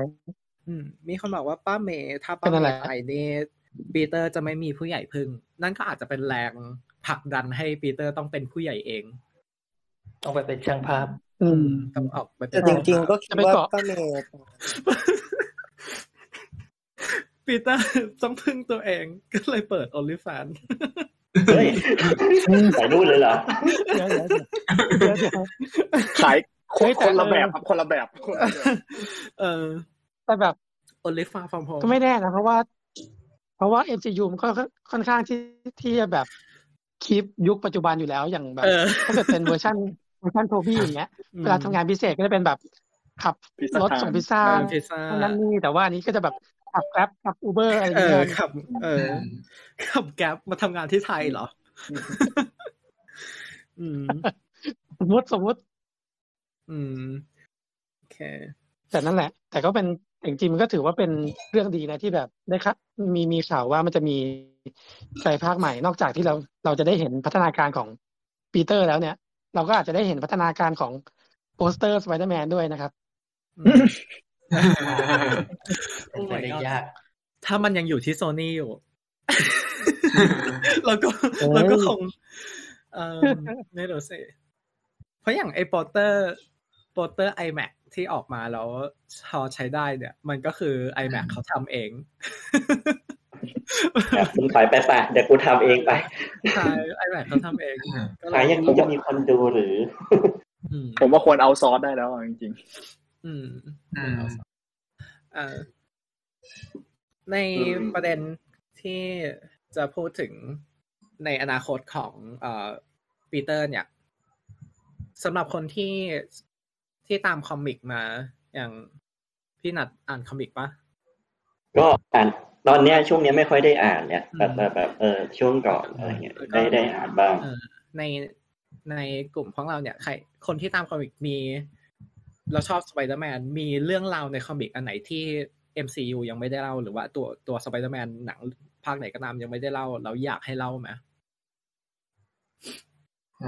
อืมมีคนบอกว่าป้าเมย์ถ้าก็ป้านั่นเมแหละย์ไปนี่ปีเตอร์จะไม่มีผู้ใหญ่พึ่ง นั่นก็อาจจะเป็นแรงผลักดันให้ปีเตอร์ต้องเป็นผู้ใหญ่เอง ต้องไปเป็นช่างภาพ อืมต้องออกไปเป็แต่นจริง ๆ ก็คิดจะไปว่าเกาะป้าเมย์ปีเตอร์ต้องพึ่งตัวเองก็เลยเปิด OnlyFans เฮ้ยใส่นู่นเลยเหรอเดี๋ยวเดี๋ยวเดี๋ยวเดี๋ยวเดี๋ยวขายคเฮ้นยแต่คนละเออแบบครับคนละแบบคนละแบบเออแต่แบบ OnlyFans from home ก็ไม่แน่นะเพราะว่า เพราะว่า MCU มันก็ค่อนข้างที่ที่จะแบบคีปยุคปัจจุบันอยู่แล้วอย่างแบบเออถ้าเกิดเป็นเวอร์ชันเวอร์ชันโทบี้อย่างเงี้ยเวลาทำงานพิเศษก็จะเป็นแบบขับพิซซ่ารถส่งพิซซ่าเออพิซซ่านั่นนี่แต่ว่าอันนี้ก็จะแบบ ขับแกร็บขับอูเบอร์อะไรอย่างเอเงี้อยขับ เออขับแก๊ปมาทำงานที่ไทยเหรออืมสมมติสมมติ อืมโอเค แต่นั่นแหละ แต่ก็เป็นจริงๆมันก็ถือว่าเป็นเรื่องดีนะที่แบบได้ครับ มีมีข่าวว่ามันจะมีไตรภาคใหม่ นอกจากที่เราเราจะได้เห็นพัฒนาการของปีเตอร์แล้วเนี่ย เราก็อาจจะได้เห็นพัฒนาการของโปสเตอร์สไปเดอร์แมนด้วยนะครับ อืมเป็นไปได้ยาก ถ้ามันยังอยู่ที่โซนี่อยู่เราก็เอ้ยเราก็คงเออไม่รู้สิเพราะอย่างไอ้โปสเตอร์โปสเตอร์ iMac ที่ออกมาแล้วพอใช้ได้เนี่ย มันก็คือ iMac เขาทำเองแบบมึงถอยไปป่ะเดี๋ยวกูทำเองไปใช่ iMac เขาทำเองก็เลขายอย่างนี้จะมีคนดูหรืออืมผมว่าควรเอาซอสได้แล้วอะจริง อืมอืมเอ่อในอืมประเด็นที่จะพูดถึงในอนาคตของเอ่อปีเตอร์เนี่ยสำหรับคนที่ที่ตามคอมิกมา อย่างพี่นัดอ่านคอมิกปะก็อ่านตอนเนี้ยช่วงเนี้ยไม่ค่อยได้อ่านเนี่ยแบบอืมแบบแบบเออช่วงก่อนอะไรเงี้ยแล้วก็ได้ได้อ่านบ้างเอ่อในในกลุ่มของเราเนี่ยใครคนที่ตามคอมิกมี เราชอบสไปเดอร์แมนมีเรื่องราวใน comic อันไหนที่ MCU ยังไม่ได้เล่าหรือว่าตัวตัวสไปเดอร์แมนหนังภาคไหนก็ตามยังไม่ได้เล่า เราอยากให้เล่าไหม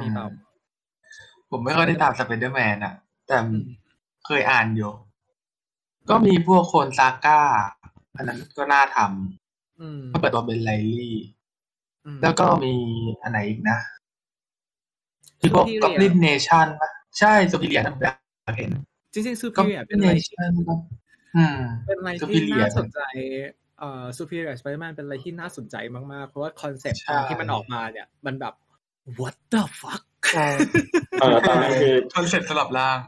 มีเปล่าผมไม่ค่อยได้ตามสไปเดอร์แมนอะแต่อืมเคยอ่านอยู่ ก็มีพวก Clone Saga อันนั้นก็น่าทำอืมก็เปิดตัวเบนไรลี่อืมแล้วก็มีอันไหนอีกนะที่พวก Superior ก็ลินเนชั่นปะใช่ซูพิเลียนะผมอยากเห็น จริงๆซูก็เปอร์ลิเป็นนอะเนไรที่ชั่นอืมเป็นอะไรที่ Superior น่าสนใจเอ่อ superior Spider-Man เป็นอะไรที่น่าสนใจมากๆ เพราะว่าคอนเซ็ปต์ใช่ตอนที่มันออกมาเนี่ย มันแบบ what the fuck ใช่เออตอนนั้นคือคอนเซ็ปต์สลับร่าง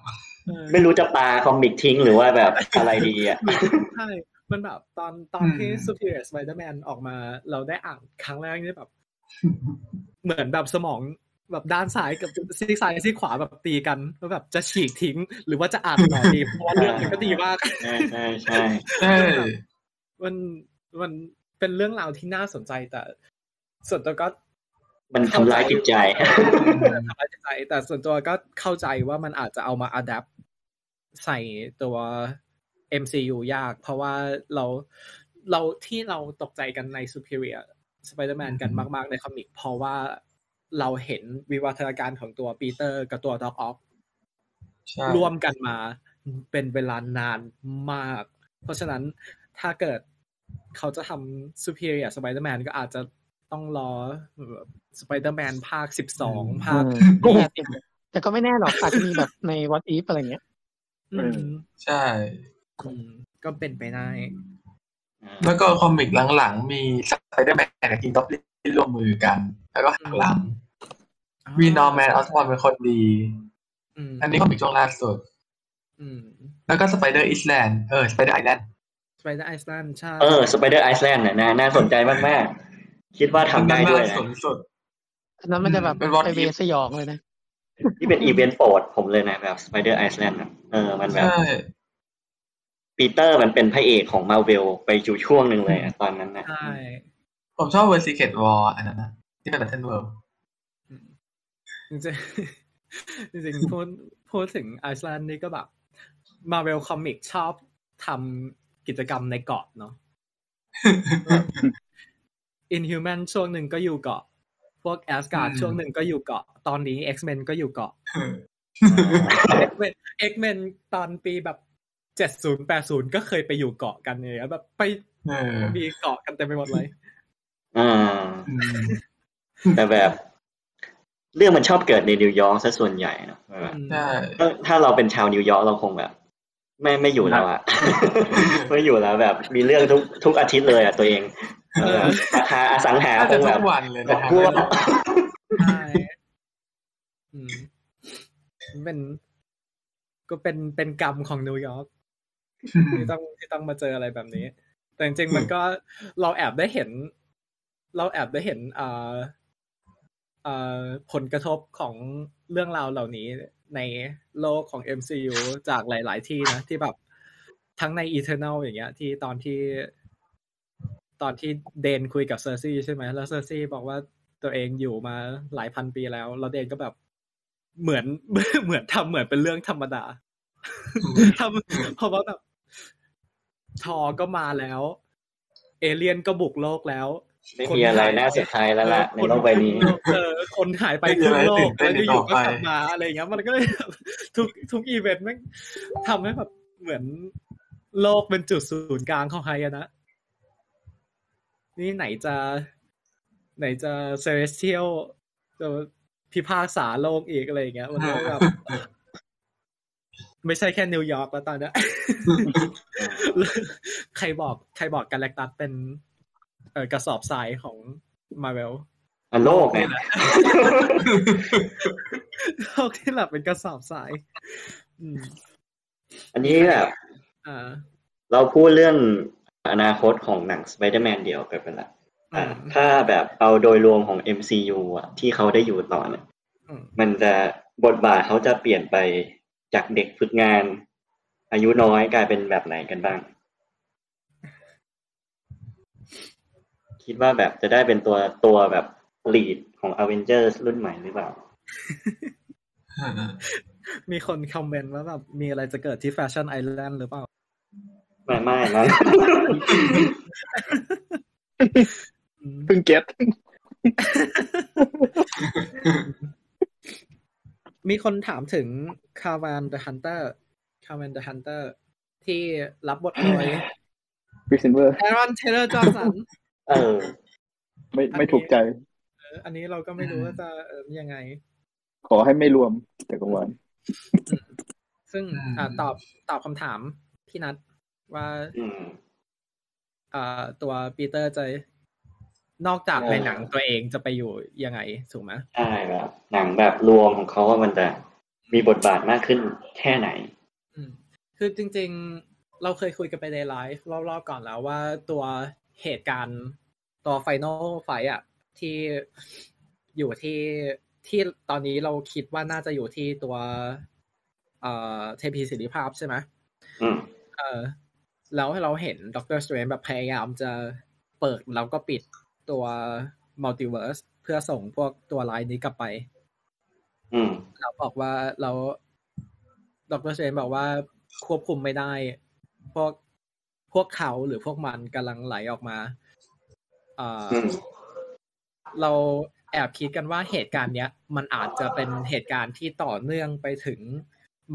เออไม่รู้จะปาคอมิกทิ้งหรือว่าแบบอะไรดีอะใช่มันแบบตอนตอนที่อืม superior Spider-Man ออกมา เราได้อ่านครั้งแรกนี่แบบ เหมือนแบบสมอง แบบด้านซ้ายกับซีกซ้ายซีกขวาแบบตีกันว่าแบบจะฉีกทิ้ง หรือว่าจะอ่านต่อดีเพราะว่าเรื่องมันก็ดีมากใช่ใช่ใช่ใช่มันมันเป็นเรื่องราวที่น่าสนใจแต่ ส่วนตัวก็ มันทำร้ายจิตใจทำร้ายจิตใจ แต่ส่วนตัวก็เข้าใจว่ามันอาจจะเอามาอัดแอปใส่ตัว MCU ยาก เพราะว่าเราเราที่เราตกใจกันใน Superior Spider-Man กันมาก ๆ ใน comic เพราะว่า เราเห็นวิวัฒนาการของตัวปีเตอร์กับตัว Doc Ock ใช่ร่วมกันมาเป็นเวลานานมาก เพราะฉะนั้นถ้าเกิดเขาจะทำ Superior Spider-Man ก็อาจจะต้องรอแบบ Spider-Man ภาคสิบสองภาคอืมแต่ก็ไม่แน่หรอกอาจจะมีแบบใน What If อะไรเงี้ยอืมใช่อืมก็เป็นไปได้ แล้วก็ comic หลังๆ มีสไปเดอร์แมนกับ Green Goblin ร่วมมือกัน แล้วก็หักหลัง วี Norman Osborn เป็นคนดีอืมอันนี้ comic ช่วงล่าสุดอืมแล้วก็ Spider-Island เออ Spider-Island Spider-Island ใช่เออ Spider-Island น่ะน่าน่าสนใจมากๆคิดว่าทำได้ด้วยนะสุดสุดอันนั้นมันจะแบบเป็น What If สยองเลยนะที่เป็นอีเวนต์โปรดผมเลยนะแบบ Spider-Island เออมันแบบใช่ปีเตอร์มันเป็นพระเอกของมาเวลไปอยู่ช่วงหนึ่งเลยอะตอนนั้นนะใช่ผมชอบเวอร์ Secret Wars อันนั้นนะที่เป็นแบทเทิลเวิลด์อืม จริงๆจริงๆพูดพูดถึง island นี่ก็แบบ Marvel Comic ชอบทำกิจกรรมในเกาะเนาะ Inhuman ช่วงหนึ่งก็อยู่เกาะ พวก Asgard อืมช่วงหนึ่งก็อยู่เกาะ ตอนนี้ X-Men ก็อยู่เกาะ X-Men X-Men ตอนปีแบบเจ็ดศูนย์แปดศูนย์ก็เคยไปอยู่เกาะกันเนี่ยแบบไปเออมีเกาะกันเต็มไปหมดเลยอ่าอืมแต่แบบ เรื่องมันชอบเกิดในนิวยอร์กซะส่วนใหญ่เนอะแบบใช่ถ้าถ้าเราเป็นชาวนิวยอร์กเราคงแบบ ไม่ไม่อยู่แล้วอะไม่อยู่แล้วแบบ มีเรื่องทุกทุกอาทิตย์เลยอะตัวเองเออราคาอสังหาน่าคจะงทุแบบกวันเลยตนะกฮะพวกใช่อืมเป็น ก็เป็นเป็นกรรมของนิวยอร์กที่ต้องที่ต้องมาเจออะไรแบบนี้ แต่จริงๆมันก็เราแอบได้เห็น เราแอบได้เห็นอ่าอ่า ผลกระทบของเรื่องราวเหล่านี้ในโลกของ MCU จากหลาย ๆ ที่นะ ที่แบบทั้งใน Eternal อย่างเงี้ย ที่ตอนที่ ตอนที่เดนคุยกับเซอร์ซี่ใช่ไหมแล้วเซอร์ซี่บอกว่าตัวเองอยู่มาหลายพันปีแล้ว แล้วเดนก็แบบเหมือนเหมือนทำเหมือนเป็นเรื่องธรรมดาทำเพราะว่าแบบทอก็มาแล้ว เอเลียนก็บุกโลกแล้ว ไม่มีอะไรน่าเสียดายแล้วล่ะในโลกใบนี้เออคนหายไปไม่มีครึ่อะไรงโลกตื่นเต้แล้วนอยู่ๆก็ต่อไปกลับมาอะไรอย่างเงี้ย มันก็เลยแบบทุกทุกอีเวนต์แม่งทำให้แบบเหมือนโลกเป็นจุดศูนย์กลางของไฮอะนะ นี่ไหนจะ ไหนจะเซเลสเทียลจะพิพากษาโลกอีกอะไรอย่างเงี้ย มันก็แบบไม่ใช่แค่นิวยอร์กแล้วตอนเนี้ยใครบอกใครบอกกาแล็กตัสเป็นเออ กระสอบทรายของมาเวลอะโลกไงโลกที่แบบเป็นกระสอบทรายอืมอันนี้แบบอ่าเราพูดเรื่องอนาคตของหนังสไปเดอร์แมนเดียวกันไปละอือ่ามถ้าแบบเอาโดยรวมของ MCU อะ ที่เขาได้อยู่ต่อเนี่ยอืมมันจะบทบาทเขาจะเปลี่ยนไปจากเด็กฝึกงาน อายุน้อยกลายเป็นแบบไหนกันบ้าง คิดว่าแบบจะได้เป็นตัวตัวแบบ lead ของ Avengers รุ่นใหม่หรือเปล่า มีคนคอมเมนต์ว่าแบบมีอะไรจะเกิดที่ Fashion Island หรือเปล่า ไม่ไม่นะอืมเพิ่งเก็ตมีคนถามถึงคา v านเดอะฮันเตอร์คา v านเดอะฮันเตอร์ที่รับบทโดย Quicksilver Aaron Taylor-Johnson เออ ไม่ไม่ถูกใจ อันนี้เราก็ไม่รู้ว่าจะเอ่อยังไง ขอให้ไม่รวมจักรวาลซึ่งอืมอ่าตอบตอบคำถามพี่นัทว่าอืมอ่าตัวปีเตอร์จะนอกจากเออในหนังตัวเองจะไปอยู่ยังไงถูกไหมใช่แบบหนังแบบรวมของเขาว่ามันจะมีบทบาทมากขึ้นแค่ไหนอืมคือจริง ๆ เราเคยคุยกันไปในไลฟ์รอบๆก่อนแล้วว่าตัวเหตุการณ์ ตัว final fight อะที่อยู่ที่ที่ตอนนี้เราคิดว่าน่าจะอยู่ที่ตัว เอ่อเทพีเสรีภาพใช่ไหมอืมเออ แล้วเราเห็น Doctor Strange แบบพยายามจะเปิดแล้วก็ปิดตัว multiverse เพื่อส่งพวกตัวร้ายนี้กลับไปอืมเราบอกว่าเราดรเชนบอกว่าควบคุมไม่ได้ พวกพวกเขาหรือพวกมันกำลังไหลออกมา เอ่ออมเราแอบคิดกันว่าเหตุการณ์เนี้ย มันอาจจะเป็นเหตุการณ์ที่ต่อเนื่องไปถึง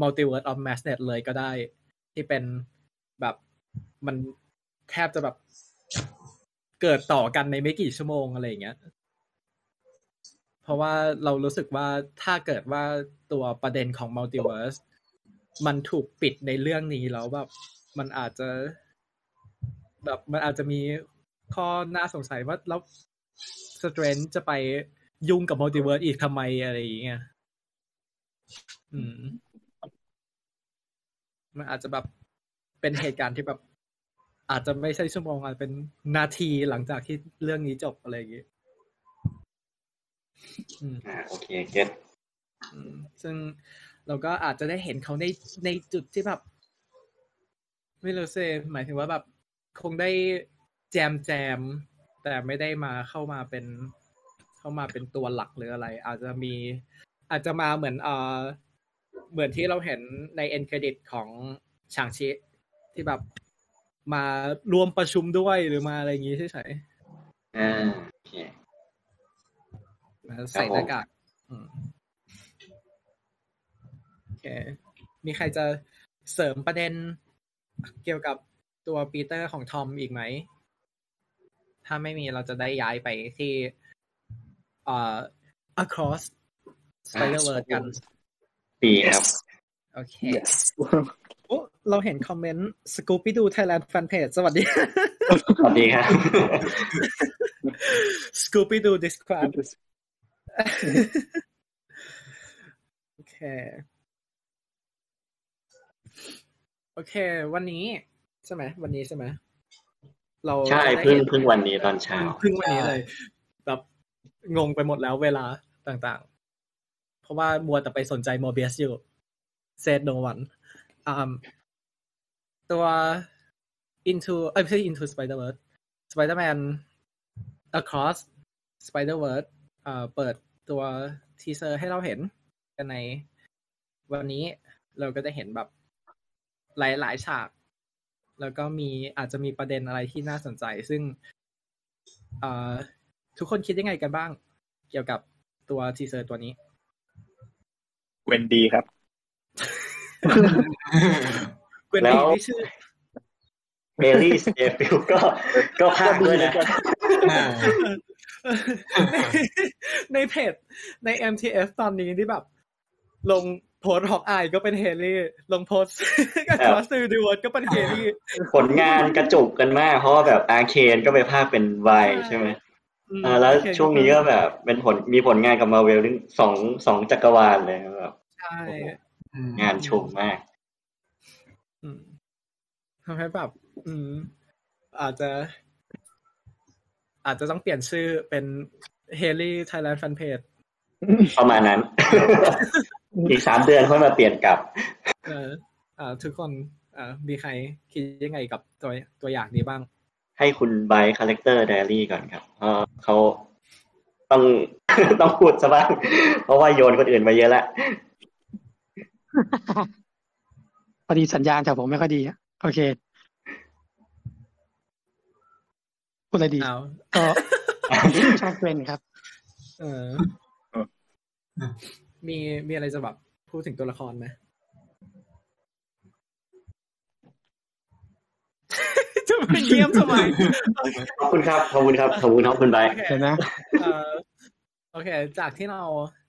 Multiverse of Madness เลยก็ได้ ที่เป็นแบบมันแทบจะแบบเกิดต่อกันในไม่กี่ชั่วโมงอะไรอย่างเงี้ย เพราะว่าเรารู้สึกว่าถ้าเกิดว่าตัวประเด็นของ multiverse มันถูกปิดในเรื่องนี้แล้วแบบมันอาจจะ แบบมันอาจจะมี ข้อน่าสงสัยว่าแล้ว Strange จะไปยุ่งกับ multiverse อีกทำไมอะไรอย่างเงี้ยอืม มันอาจจะแบบเป็นเหตุการณ์ที่แบบ อาจจะไม่ใช่ชั่วโมงอาจจะเป็นนาทีหลังจากที่เรื่องนี้จบอะไรอย่างเงี้ยอืมอ่าโอเคเก็ตอืมซึ่งเราก็อาจจะได้เห็นเขาในในจุดที่แบบ ไม่รู้สิหมายถึงว่าแบบ คงได้ แจมแจมแต่ไม่ได้มาเข้ามาเป็น เข้ามาเป็นตัวหลักหรืออะไร อาจจะมี อาจจะมาเหมือนเอ่อเหมือนที่เราเห็นในเอ็นเครดิตของชางชิ ที่แบบมารวมประชุมด้วยหรือมาอะไรอย่างงี้เฉยอ่าโอเคๆมาใส่หน้ากากอืมโอเค มีใครจะเสริมประเด็นเกี่ยวกับตัวปีเตอร์ของทอมอีกไหม ถ้าไม่มีเราจะได้ย้ายไปที่เอ่อ across spider verse กันดีครับ โอเค yes โอ้เราเห็นคอมเมนต์ Scoopy Doo Thailand Fanpage สวัสดี สวัสดีครับ Scoopy Doo Describe โอเค โอเค วันนี้ ใช่ไหม วันนี้ใช่ไหม เราใช่จะได้เพิ่งห็นเพิ่งวันนี้ตอนเช้าเพิ่งวันนี้เลยแบบงงไปหมดแล้วเวลาต่างๆ เพราะว่ามัวแต่ไปสนใจโมเบียสอยู่ said no one อ่าตัว into เอ้ยไม่ใช่ into Spider-Verse Spider-Man across Spider-Verse เอ่อเปิดตัวทีเซอร์ให้เราเห็นกันในวันนี้เราก็ได้เห็นแบบหลายๆฉาก แล้วก็มีอาจจะมีประเด็นอะไรที่น่าสนใจ ซึ่งเอ่อทุกคนคิดยังไงกันบ้าง เกี่ยวกับตัวทีเซอร์ตัวนี้เวนดีครับเกวนแล้ดีวที่ชื่อเบลลี่สเตฟิลก็ก็พากด้วยนะอ่าในในเพจใน MTF ตอนนี้ที่แบบ ลง โพสฮอกอายก็เป็นเฮลี่ ลงโพสต์กับคอสตูดิวก็เป็น Hailee ผลงานกระจุกกันมาก เพราะว่าแบบ Arcane ก็ไปพากย์เป็นไวใช่ไหมอืมอ่าแล้วช่วงนี้ก็แบบเป็นผลมีผลงานกับมาเวลถึงสองสองจักรวาลเลยแบบใช่อืมงานชุกมากอืมทำให้แบบ อืม อาจจะ อาจจะต้องเปลี่ยนชื่อเป็น Hailee Thailand Fanpageประมาณนั้น อีกสามเดือนค่อยมาเปลี่ยนกลับ เอออ่าทุกคนอ่ามีใครคิดยังไงกับตัวตัวอย่างนี้บ้าง ให้คุณไบ Character Diary ก่อนครับเพราะเขาต้องต้องพูดซะบ้าง เพราะว่าโยนคนอื่นมาเยอะแล้วพอดีสัญญาณจากผมไม่ค่อยดีอะโอเคพูดอะไรดีเอาก็ชอบเกรนครับ เออ มีมีอะไรจะแบบพูดถึงตัวละครไหมจะมาเยี่ยมทำไมขอบคุณครับ ขอบคุณครับ ขอบคุณครับคุณไบโอเคเดี๋ยวนะเออโอเค จากที่เรา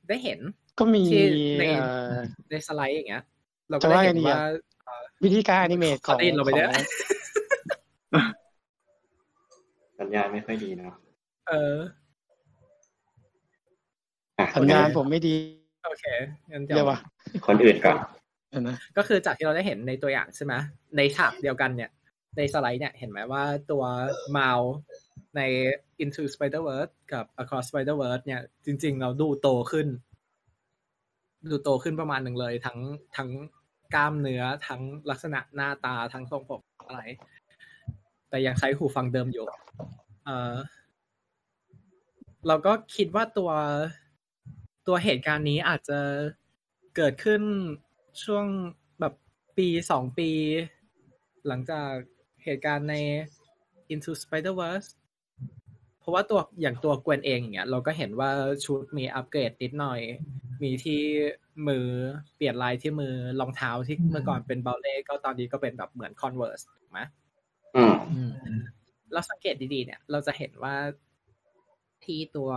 ได้เห็น ก็มีที่ในเอ่อในสไลด์อย่างเงี้ย เราก็จะได้ว่าเห็นไงดีอะว่าวิธีการอนิเมตขขอองได้ยินเราไปด้วยของสัญญาณไม่ค่อยดีเนาะเอออะสัญญาณผมไม่ดี โอเคงั้นเดี๋เดี๋ยยวววะคนอื่นก่อนเดี๋ยวนะก็คือจากที่เราได้เห็นในตัวอย่างใช่ไหมในฉากเดียวกันเนี่ย ในสไลด์เนี่ยเห็นไหมว่าตัวมาวใน Into Spider-Verse กับ Across Spider-Verse เนี่ย จริง ๆ เราดูโตขึ้น ดูโตขึ้นประมาณหนึ่งเลย ทั้งทั้งกล้ามเนื้อทั้งลักษณะหน้าตาทั้งทรงผมอะไร แต่ยังใช้หูฟังเดิมอยู่ เออเราก็คิดว่าตัว ตัวเหตุการณ์นี้อาจจะเกิดขึ้นช่วงแบบปีสองปี หลังจากเหตุการณ์ใน Into Spider-Verse เพราะว่าตัวอย่างตัวกวนเองอย่างเงี้ยเราก็เห็นว่าชุดมีอัปเกรดนิดหน่อย มีที่มือเปลี่ยนลายที่มือรองเท้าที่เมื่อก่อนเป็นเบลเล่ก็ตอนนี้ก็เป็นแบบเหมือน Converse ถูกไหมอืมอืมเราสังเกตดีๆเนี่ย เราจะเห็นว่าที่ตัว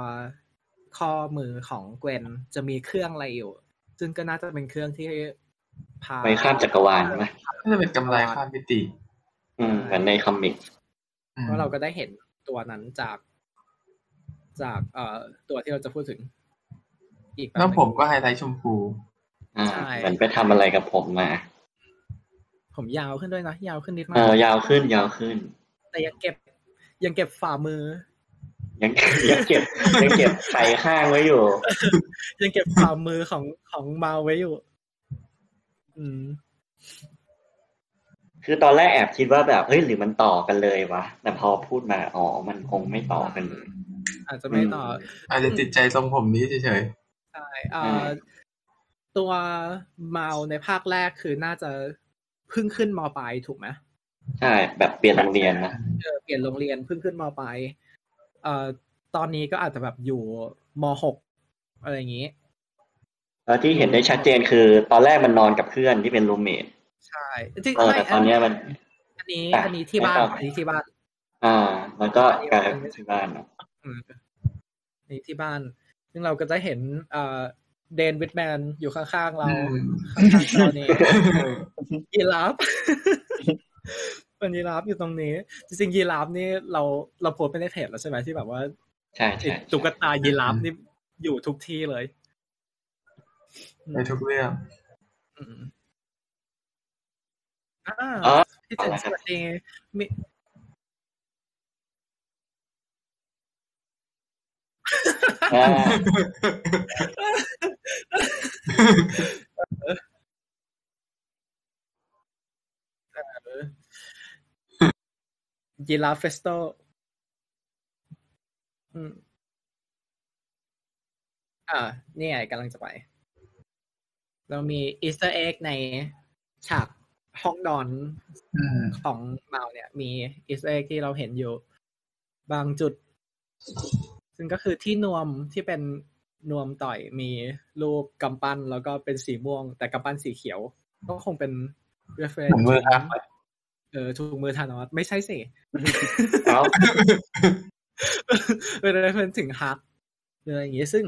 ข้อมือของเกวนจะมีเครื่องอะไรอยู่ ซึ่งก็น่าจะเป็นเครื่องที่พาไปข้ามจักรวาลไหมน่าจะเป็นกำไรข้ามมิติ อืมเหมือนในคอมิกอืมเพราะเราก็ได้เห็นตัวนั้นจาก จากเอ่อตัวที่เราจะพูดถึง อีกแบบหแล้วนึ่งผมก็ไฮไลท์ชมพู อ่าใช่เหมือนไปทำอะไรกับผมมา ผมยาวขึ้นด้วยนะยาวขึ้นนิดมาเอกอยาวขึ้นยาวขึ้น แต่ยังเก็บยังเก็บฝ่ามือ ยังยังเก็บยังเก็บไข่ข้างไว้อยู่ ยังเก็บฝ่ามือของของมาไว้อยู่ อืม คือตอนแรกแอบคิดว่าแบบเฮ้ยหรือมันต่อกันเลยวะแต่พอพูดมาอ๋อมันคงไม่ต่อกันเลยอาจจะไม่ต่อ อาจจะติดใจทรงผมนี้เฉยใช่เอ่อือมตัวเมาในภาคแรกคือน่าจะเพิ่งขึ้นมปลายถูกไหมใช่แบบเปลี่ยนโรงเรียนนะเออเปลี่ยนโรงเรียนเพิ่งขึ้นมปลาย เอ่อตอนนี้ก็อาจจะแบบอยู่มหกอะไรอย่างนี้แล้วที่เห็นได้ชัดเจนคือตอนแรกมันนอนกับเพื่อนที่เป็นรูมเมทใช่จริงเออไม่แต่ตอนเนี้ยมันอันนี้อะอันนี้ที่บ้านไม่ต้องอันนี้ที่บ้าน อ่าแล้วก็กลายเป็นที่บ้านเนอะอืมอันนี้ที่บ้าน ซึ่งเราก็จะเห็นเอ่อเดนวิดแมนอยู่ข้างๆๆเราอืมข้างๆจอนี้ยีราฟ เป็นยีราฟอยู่ตรงนี้ จริงๆยีราฟนี่เราเราโพสต์ไปในเพจแล้วใช่ไหมที่แบบว่าใช่ไอ้ใช่ตุ๊กตายีราฟนี่อยู่ทุกที่เลย ในทุกเรื่องอืมอ่าอ๋อพี่เจนสวัสดีมี อ่า ยีราฟเฟสโตอืม อ่า นี่ไงกำลังจะไป เรามี Easter egg ในฉากห้องนอนอืมของเมาเนี่ย มี Easter egg ที่เราเห็นอยู่ บางจุด ซึ่งก็คือที่นวมที่เป็นนวมต่อยมีรูปกำปั้นแล้วก็เป็นสีม่วง แต่กำปั้นสีเขียว ก็คงเป็น reference ถุงมือครับ เออถุงมือธานอสไม่ใช่สิเอ้าเป็น reference ถึงฮักหรืออะไรอย่างงี้ซึ่ง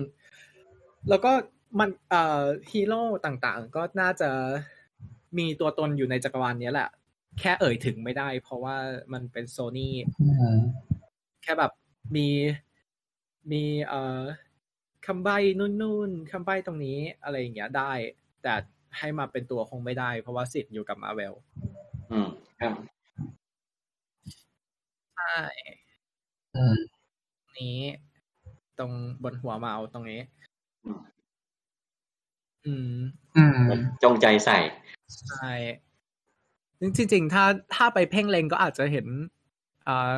แล้วก็มันเอ่อฮีโร่ต่างๆ ก็น่าจะมีตัวตนอยู่ในจักรวาลเนี้ยแหละ แค่เอ่ยถึงไม่ได้ เพราะว่ามันเป็นโซนี่อืมแค่แบบมีมีเอ่อคำใบ้นู่นๆคำใบ้ตรงนี้อะไรอย่างเงี้ยได้ แต่ให้มาเป็นตัวคงไม่ได้ เพราะว่าสิทธิ์อยู่กับมาเวลอืม ครับ ใช่ อืมนี้ ตรงบนหัวเมาส์ตรงนี้ อืม อืมจงใจใส่ ใช่จริงๆถ้าถ้าไปเพ่งเล็งก็อาจจะเห็น อ่า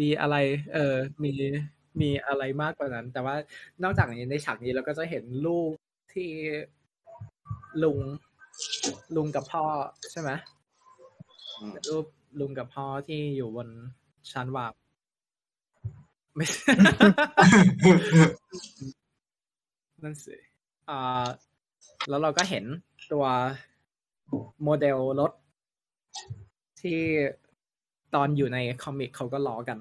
มีอะไร เออ มีมีอะไรมากกว่านั้น แต่ว่านอกจากนี้ในฉากนี้เราก็จะเห็นลูกที่ลุงลุงกับพ่อใช่ไหมอืม รูปลุงกับพ่อที่อยู่บนชั้นวาบไม่นั่นสิอ่า แล้วเราก็เห็นตัวโมเดลรถ ที่ตอนอยู่ในคอมิกเขาก็ล้อกัน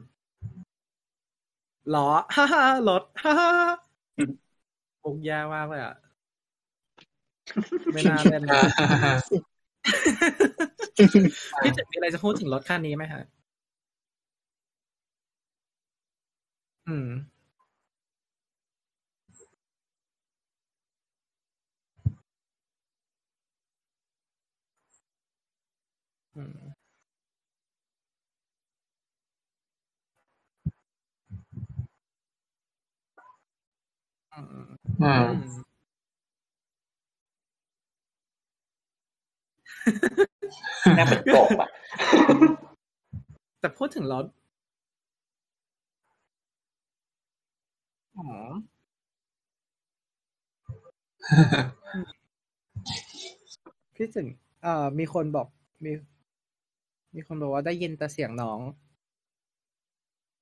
ล้อฮ่าฮ่ารถฮ่าฮ่าปุกแย่มากเลยอะ ไม่น่าเล่นเลย พี่จุดมีอะไรจะพูดถึงรถคันนี้ไหมฮะอืม อืม อืม อืม อืม หน้าเป็นกบอะแต่พูดถึงรถอ๋อพี่ถึงเอ่อมีคนบอกมี มีคนบอกว่าได้ยินแต่เสียงน้อง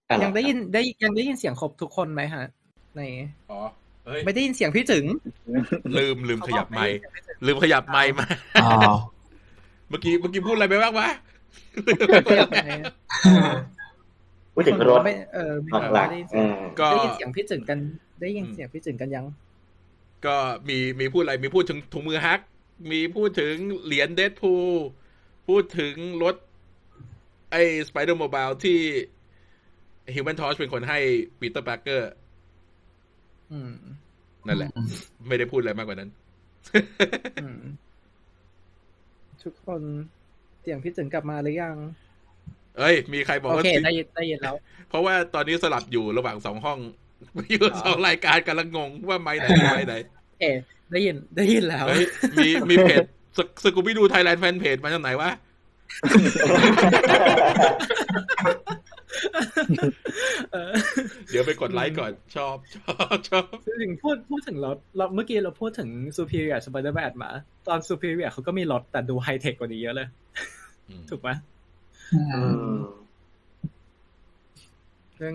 อะไรยังได้ยินได้ยังได้ยินเสียงครบทุกคนไหมฮะ ในอ๋อเฮ้ยไม่ได้ยินเสียงพี่ถึง ลืมลืมขยับไมค์ลืมขยับไมค์มาอ๋อ เมื่อกี้เมื่อกี้พูดอะไรไปบ้างวะขยับไมค์พูดถึงรถไม่เออมีคนหลัไม่กได้ยินๆเสีอืยงมก็ได้ยินเสียงพี่ถึงกัน ได้ยินเสียงพี่ถึงกันยัง ก็มีมีพูดอะไรมีพูดถึงถุงมือฮัก มีพูดถึงเหรียญเดดพูพูดถึงรถ ไอ้ Spider-Mobile ที่ Human Torch เป็นคนให้ปีเตอร์ a าร์เกอร์อืมนั่นแหละ ไม่ได้พูดอะไรมากกว่านั้นอืม ทุกคนเสียงพี่ถึงกลับมาหรือยัง เอ้ย มีใครบอกโอว่าเคได้ยินได้ยินแล้ว เพราะว่าตอนนี้สลับอยู่ระหว่างสองห้องอยู่สองรายการกำลังงงว่าไม่ไหนไม่ไหนโอเคได้ยินได้ยินแล้วเฮ้ยมีมีเพจ Scooby-Doo Thailand Fanpage มาจากไหนวะ เออเดี๋ยวไปกดไลค์ก่อนชอบชอบชอบถึงพูดพูดถึงรถเราเมื่อกี้เราพูดถึง Superior Spider-Man มา ตอน Superior เขาก็มีรถแต่ดูไฮเทคกว่านี้เยอะเลย ถูกไหมอือืมซึ่ง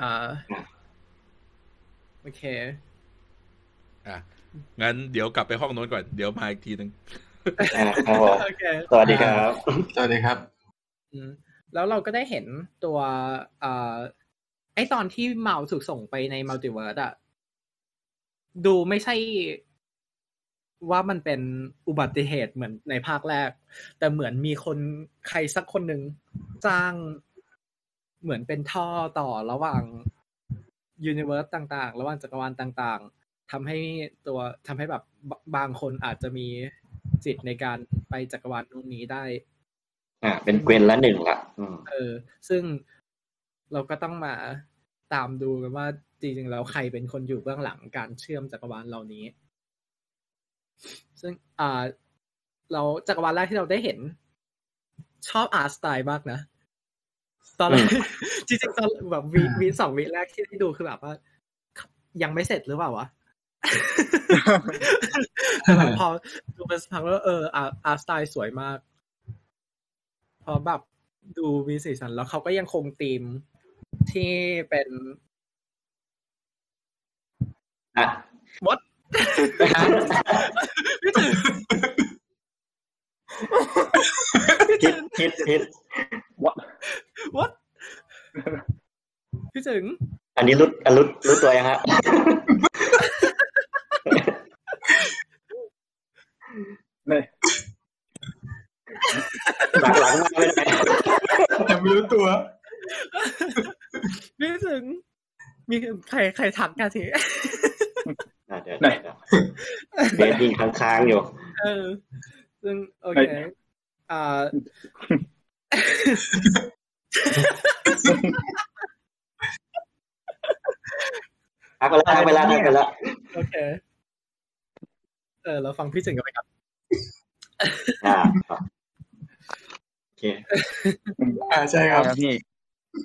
อ่าโอเค อะ งั้นเดี๋ยวกลับไปห้องโน้นก่อน เดี๋ยวมาอีกทีหนึ่งอ่าครับผมโอเคสวัสดีครับ สวัสดีครับอืม แล้วเราก็ได้เห็นตัวอ่าไอตอนที่เมาถูกส่งไปในมัลติเวิร์สอะดูไม่ใช่ว่ามันเป็นอุบัติเหตุเหมือนในภาคแรก แต่เหมือนมีคนใครสักคนหนึ่งจ้างเหมือนเป็นท่อต่อระหว่าง universe ต่างๆ ระหว่างจักรวาลต่างๆทำให้ตัวทำให้แบบบางคนอาจจะมี glitch ในการไปจักรวาลนู้นนี้ได้ อ่า เป็นเกวนละหนึ่งละอืมเออ ซึ่งเราก็ต้องมาตามดูกันว่าจริงๆแล้วใครเป็นคนอยู่เบื้องหลังการเชื่อมจักรวาลเหล่านี้ ซึ่งอ่า เราจักรวาลแรกที่เราได้เห็น ชอบ art style มากนะตอนแรกจริงๆตอนแบบวีวีสองวีแรกที่ที่ดูคือแบบว่า ยังไม่เสร็จหรือเปล่าวะแต่แบบพอดูไปสักพักแล้วเอออาร์ art style สวยมาก พอแบบดูมีสีสันแล้วเขาก็ยังคงธีมที่เป็นอะ what พี่ถึงฮิตฮิตฮิต what what พี่ถึง อันนี้รู้อันรู้รู้ตัวยังฮะเนี่ย หลังหลังมาไม่ได้ยังไม่รู้ตัวพี่ถึง มีใครใครทักกันทีอะเดี๋ยวเดี๋ยวเดี๋ยวเบสยิงค้างๆอยู่ เออ ซึ่งโอเค อ่าทักไปแล้วทักไปแล้วทักไปแล้วโอเค เออ เราฟังพี่ถึงกันไปครับอ่าโอ เคอ่าใช่ครับครับพี่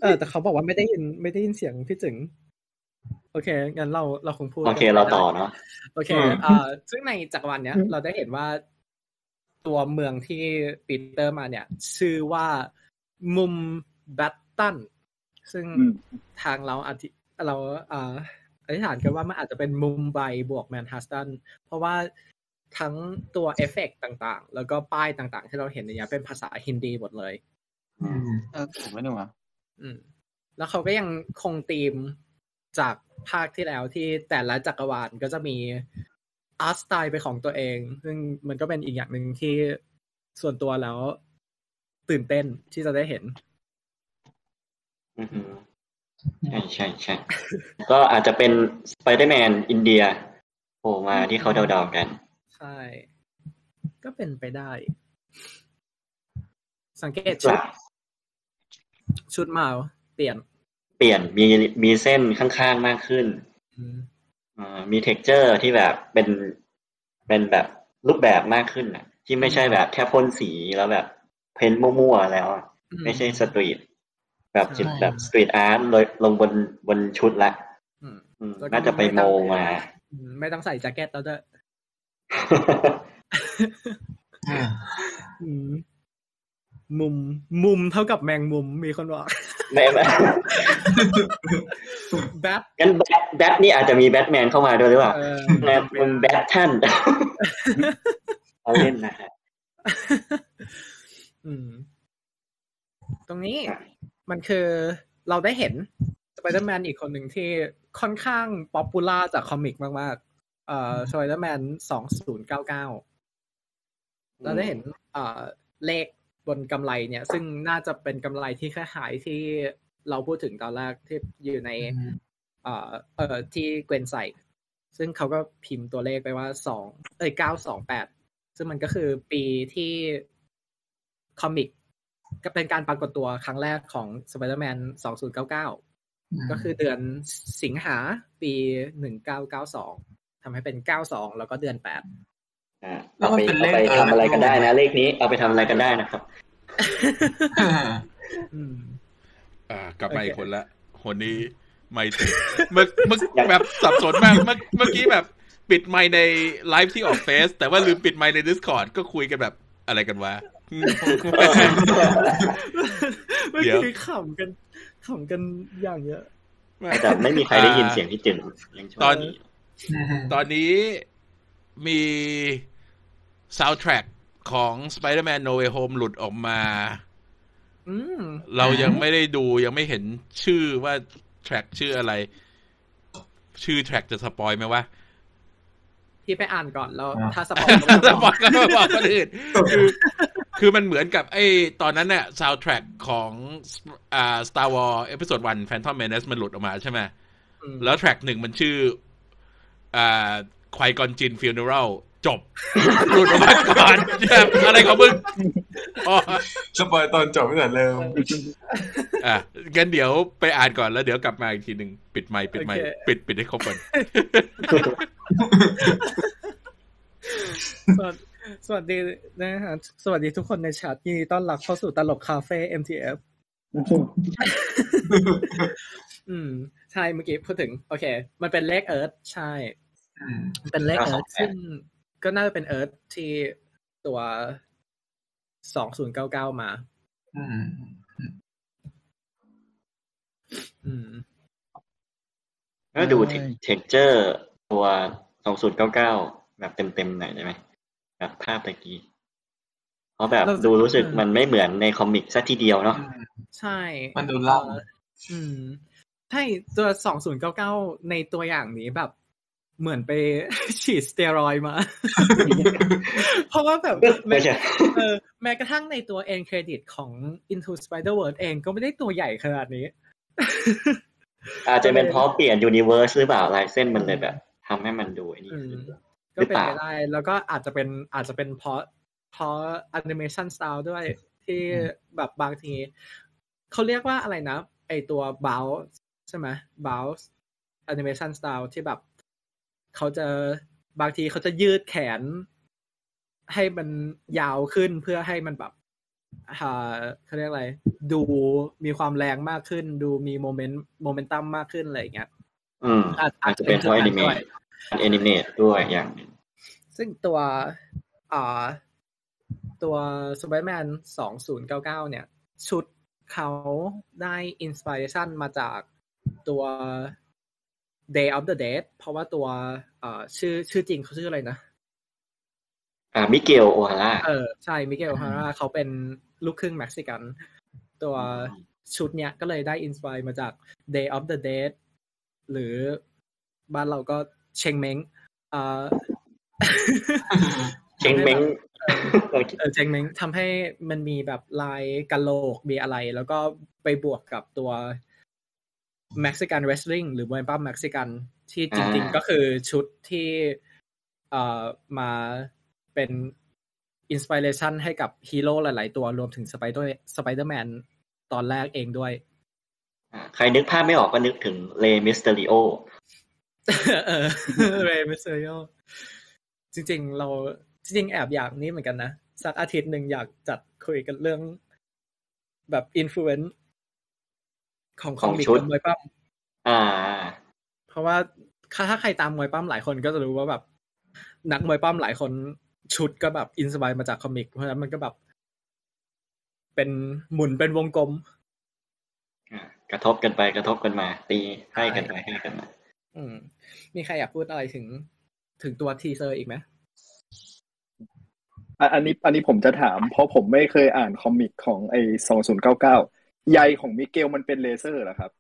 เออแต่เขาบอกว่าไม่ได้ยินไม่ได้ยินเสียงพี่ถึงโอเคงั้นเราเราคงพูดโอเคเราต่อเนาะโอเคอืมอ่าซึ่งในจักรวาลเนี้ยเราได้เห็นว่าตัวเมืองที่ปีเตอร์มาเนี่ย ชื่อว่ามุมแบตตันซึ่งอืมทางเราอธิเราอ่าอธิษฐานกันว่ามันอาจจะเป็นมุมไบบวกแมนฮัตตันเพราะว่า ทั้งตัวเอฟเฟกต์ต่างๆ แล้วก็ป้ายต่างๆ ที่เราเห็นในเนี้ยเป็นภาษาฮินดีหมดเลยอืมเออถูกไหมหนูอะอืมแล้วเขาก็ยังคงธีมจากภาคที่แล้วที่แต่ละจักรวาลก็จะมี art style เป็นของตัวเอง ซึ่งมันก็เป็นอีกอย่างหนึ่งที่ส่วนตัวแล้วตื่นเต้นที่จะได้เห็นอือหือใช่ใช่ใช่ ก็อาจจะเป็นสไปเดอร์แมนอินเดียโผล่มาที่เขาเดาๆกัน ใช่ ก็เป็นไปได้ สังเกตชุด ชุดมาเปลี่ยน เปลี่ยนมีมีเส้นข้างๆมากขึ้นอืมอ่ามี texture ที่แบบเป็นเป็นแบบรูปแบบมากขึ้นอะ ที่ไม่ใช่แบบแค่พ่นสีแล้วแบบ เพ้นท์มั่วๆแล้วอะอืไม่ใช่ street แบบจิตใช่แบบ street art เลยลงบนบนชุดละอืมอืมแล้วก็น่าจะไปโมมาอืมไม่ต้องใส่แจ็คเก็ตแล้วด้วยอื มอืมมุมมุมเท่ากับแมงมุมมีคนบอกไม่ไม่แบทงั้นแบทแบทนี่อาจจะมีแบทแมนเข้ามาด้วยหรือเปล่าเออนะมันแบทท่านเอาเล่นนะฮะอืมตรงนี้อะมันคือเราได้เห็นสไปเดอร์แมนอีกคนหนึ่งที่ค่อนข้าง popular จากคอมิกมากๆ เอ่อสไปเดอร์แมนสองศูนย์เก้าเก้าเราได้เห็นเอ่อเลขบนกำไลเนี่ย ซึ่งน่าจะเป็นกำไลที่คล้ายๆที่เราพูดถึงตอนแรกที่อยู่ใน เอ่อเอ่อที่เกวนใส่ ซึ่งเขาก็พิมพ์ตัวเลขไปว่าสองเอ้ยเก้าสองแปดซึ่งมันก็คือปีที่คอมิกก็เป็นการปรากฏตัวครั้งแรกของ Spider-Man 2099 ก็คือเดือนสิงหาปี 1992 ทำให้เป็น92แล้วก็เดือน8อ่าเอาไปเอาไปทำอะไรกันได้นะ เลขนี้เอาไปทำอะไรกันได้นะครับอืมอ่ากลับมาโอเคอีกคนละคนนี้ไม่ถึงเมื่อเมื่อแบบสับสนมาก เมื่อเมื่อกี้แบบปิดไมค์ในไลฟ์ที่ออกเฟซแต่ว่าลืมปิดไมค์ใน Discord ก็คุยกันแบบอะไรกันวะเมื่อเดี๋ยวกี้ขำกันขำกันอย่างเยอะแต่ไม่มีใครได้ยินเสียงพี่จึงยังชบตอนดี ตอนนี้มี soundtrack ของ Spider-Man No Way Home หลุดออกมาอืมเรายังไม่ได้ดูยังไม่เห็นชื่อว่า track ชื่ออะไร ชื่อ track จะสปอยไหมวะพี่ไปอ่านก่อนแล้วอ่าถ้าสปอยสปอยก็ไม่บอกคนอื่นคือคือมันเหมือนกับไอ้ตอนนั้นเนี่ย soundtrack ของอ่า Star Wars Episode 1 Phantom Menace มันหลุดออกมาใช่ไหมอืมแล้ว track หนึ่งมันชื่อ อ่า Qui-Gon Jinn funeral จบหลุดออกมาก่อนแบบอะไรของมึงอ๋อสปอยตอนจบไม่แต่เริ่มอะงั้นเดี๋ยวไปอ่านก่อนแล้วเดี๋ยวกลับมาอีกทีหนึ่งปิดไมค์ปิดไมค์ปิดปิดให้ครบก่อนสวัสสวัสดีนะฮะสวัสดีทุกคนในแชทยินดีต้อนรับเข้าสู่ตลกคาเฟ่ MTF อืม ใช่เมื่อกี้พูดถึง โอเค มันเป็นเลขเอิร์ธใช่อืม เป็นเลขเอิร์ธ928ซึ่งก็น่าจะเป็นเอิร์ธที่ตัวสองศูนย์เก้าเก้ามาอืมอืมก็ดูใช่ texture ตัวสองศูนย์เก้าเก้าแบบเต็มๆหน่อยได้ไหมแบบภาพตะกี้เพราะแบบเราดูรู้สึกเออมันไม่เหมือนในคอมิกซะทีเดียวเนาะใช่ มันดูล่ำเอ่ออืมใช่ตัวสองศูนย์เก้าเก้าในตัวอย่างนี้แบบ เหมือนไปฉีดสเตียรอยด์มา เพราะว่าแบบแม้ไม่ใช่เออแม้กระทั่งในตัว end credit ของ Into Spider-Verse เองก็ไม่ได้ตัวใหญ่ขนาดนี้ อาจจะเป็นเพราะเปลี่ยน universe หรือเปล่าลายเส้นมันเลยแบบทำให้มันดูไอ้นี่อืมขึ้นก็เป็นหรือเปไปล่าได้ แล้วก็อาจจะเป็นอาจจะเป็นเพราะเพราะ animation style ด้วยที่แบบบางที เขาเรียกว่าอะไรนะ ไอตัว bounce ใช่ไหม bounce animation style ที่แบบ เขาจะบางทีเขาจะยืดแขน ให้มันยาวขึ้นเพื่อให้มันแบบอ่าเขาเรียกอะไร ดูมีความแรงมากขึ้น ดูมีโมเมนต์โมเมนตัมมากขึ้นอะไรอย่างเงี้ยอืมอาจอาจจะเป็นเพราะ animate ด้วย animate ด้วยอย่างหนึ่งซึ่งตัวอ่าตัว Spider-Man 2099เนี่ย ชุดเขาได้ inspiration มาจากตัว Day of the Dead เพราะว่าตัวเอ่อชื่อชื่อจริงเขาชื่ออะไรนะ อ่ามิเกลโอฮาร่าเออ๋อใช่มิเกลโอฮาร่าเขาเป็นลูกครึ่งเม็กซิกัน ตัวชุดเนี้ยก็เลยได้ inspire มาจาก Day of the Dead หรือบ้านเราก็เชงเม้งอ่าเชงเม้งเออเชงเม้งทำให้มันมีแบบลายกะโหลกมีอะไร แล้วก็ไปบวกกับตัว Mexican Wrestling หรือมวยปล้ำเม็กซิกันที่จริงอ่าๆก็คือชุดที่เอ่อมาเป็น inspiration ให้กับฮีโร่หลาย ๆ ตัวรวมถึงสไปเดอร์สไปเดอร์แมนตอนแรกเองด้วยอ่าใครนึกภาพไม่ออกก็นึกถึงเรย์มิสเตริโอเออเรย์มิสเตริโอจริง ๆ เราจริง ๆ แอบอยากนี้เหมือนกันนะ สักอาทิตย์หนึ่งอยากจัดคุยกันเรื่องแบบ influenceของคอมิกของชุดกับมวยปล้ำอ่า เพราะว่าถ้าใครตามมวยปล้ำหลายคนก็จะรู้ว่าแบบ นักมวยปล้ำหลายคนชุดก็แบบ inspire มาจาก comic เพราะฉะนั้นมันก็แบบ เป็นหมุนเป็นวงกลมอ่ากระทบกันไปกระทบกันมา ตีให้กันไปให้กันมาอืม มีใครอยากพูดอะไรถึง ถึงตัว teaser อีกไหมอะอันนี้อันนี้ผมจะถาม เพราะผมไม่เคยอ่าน comic ของไอ้สองศูนย์เก้าเก้า ใยของมิเกลมันเป็นเลเซอร์เหรอครับ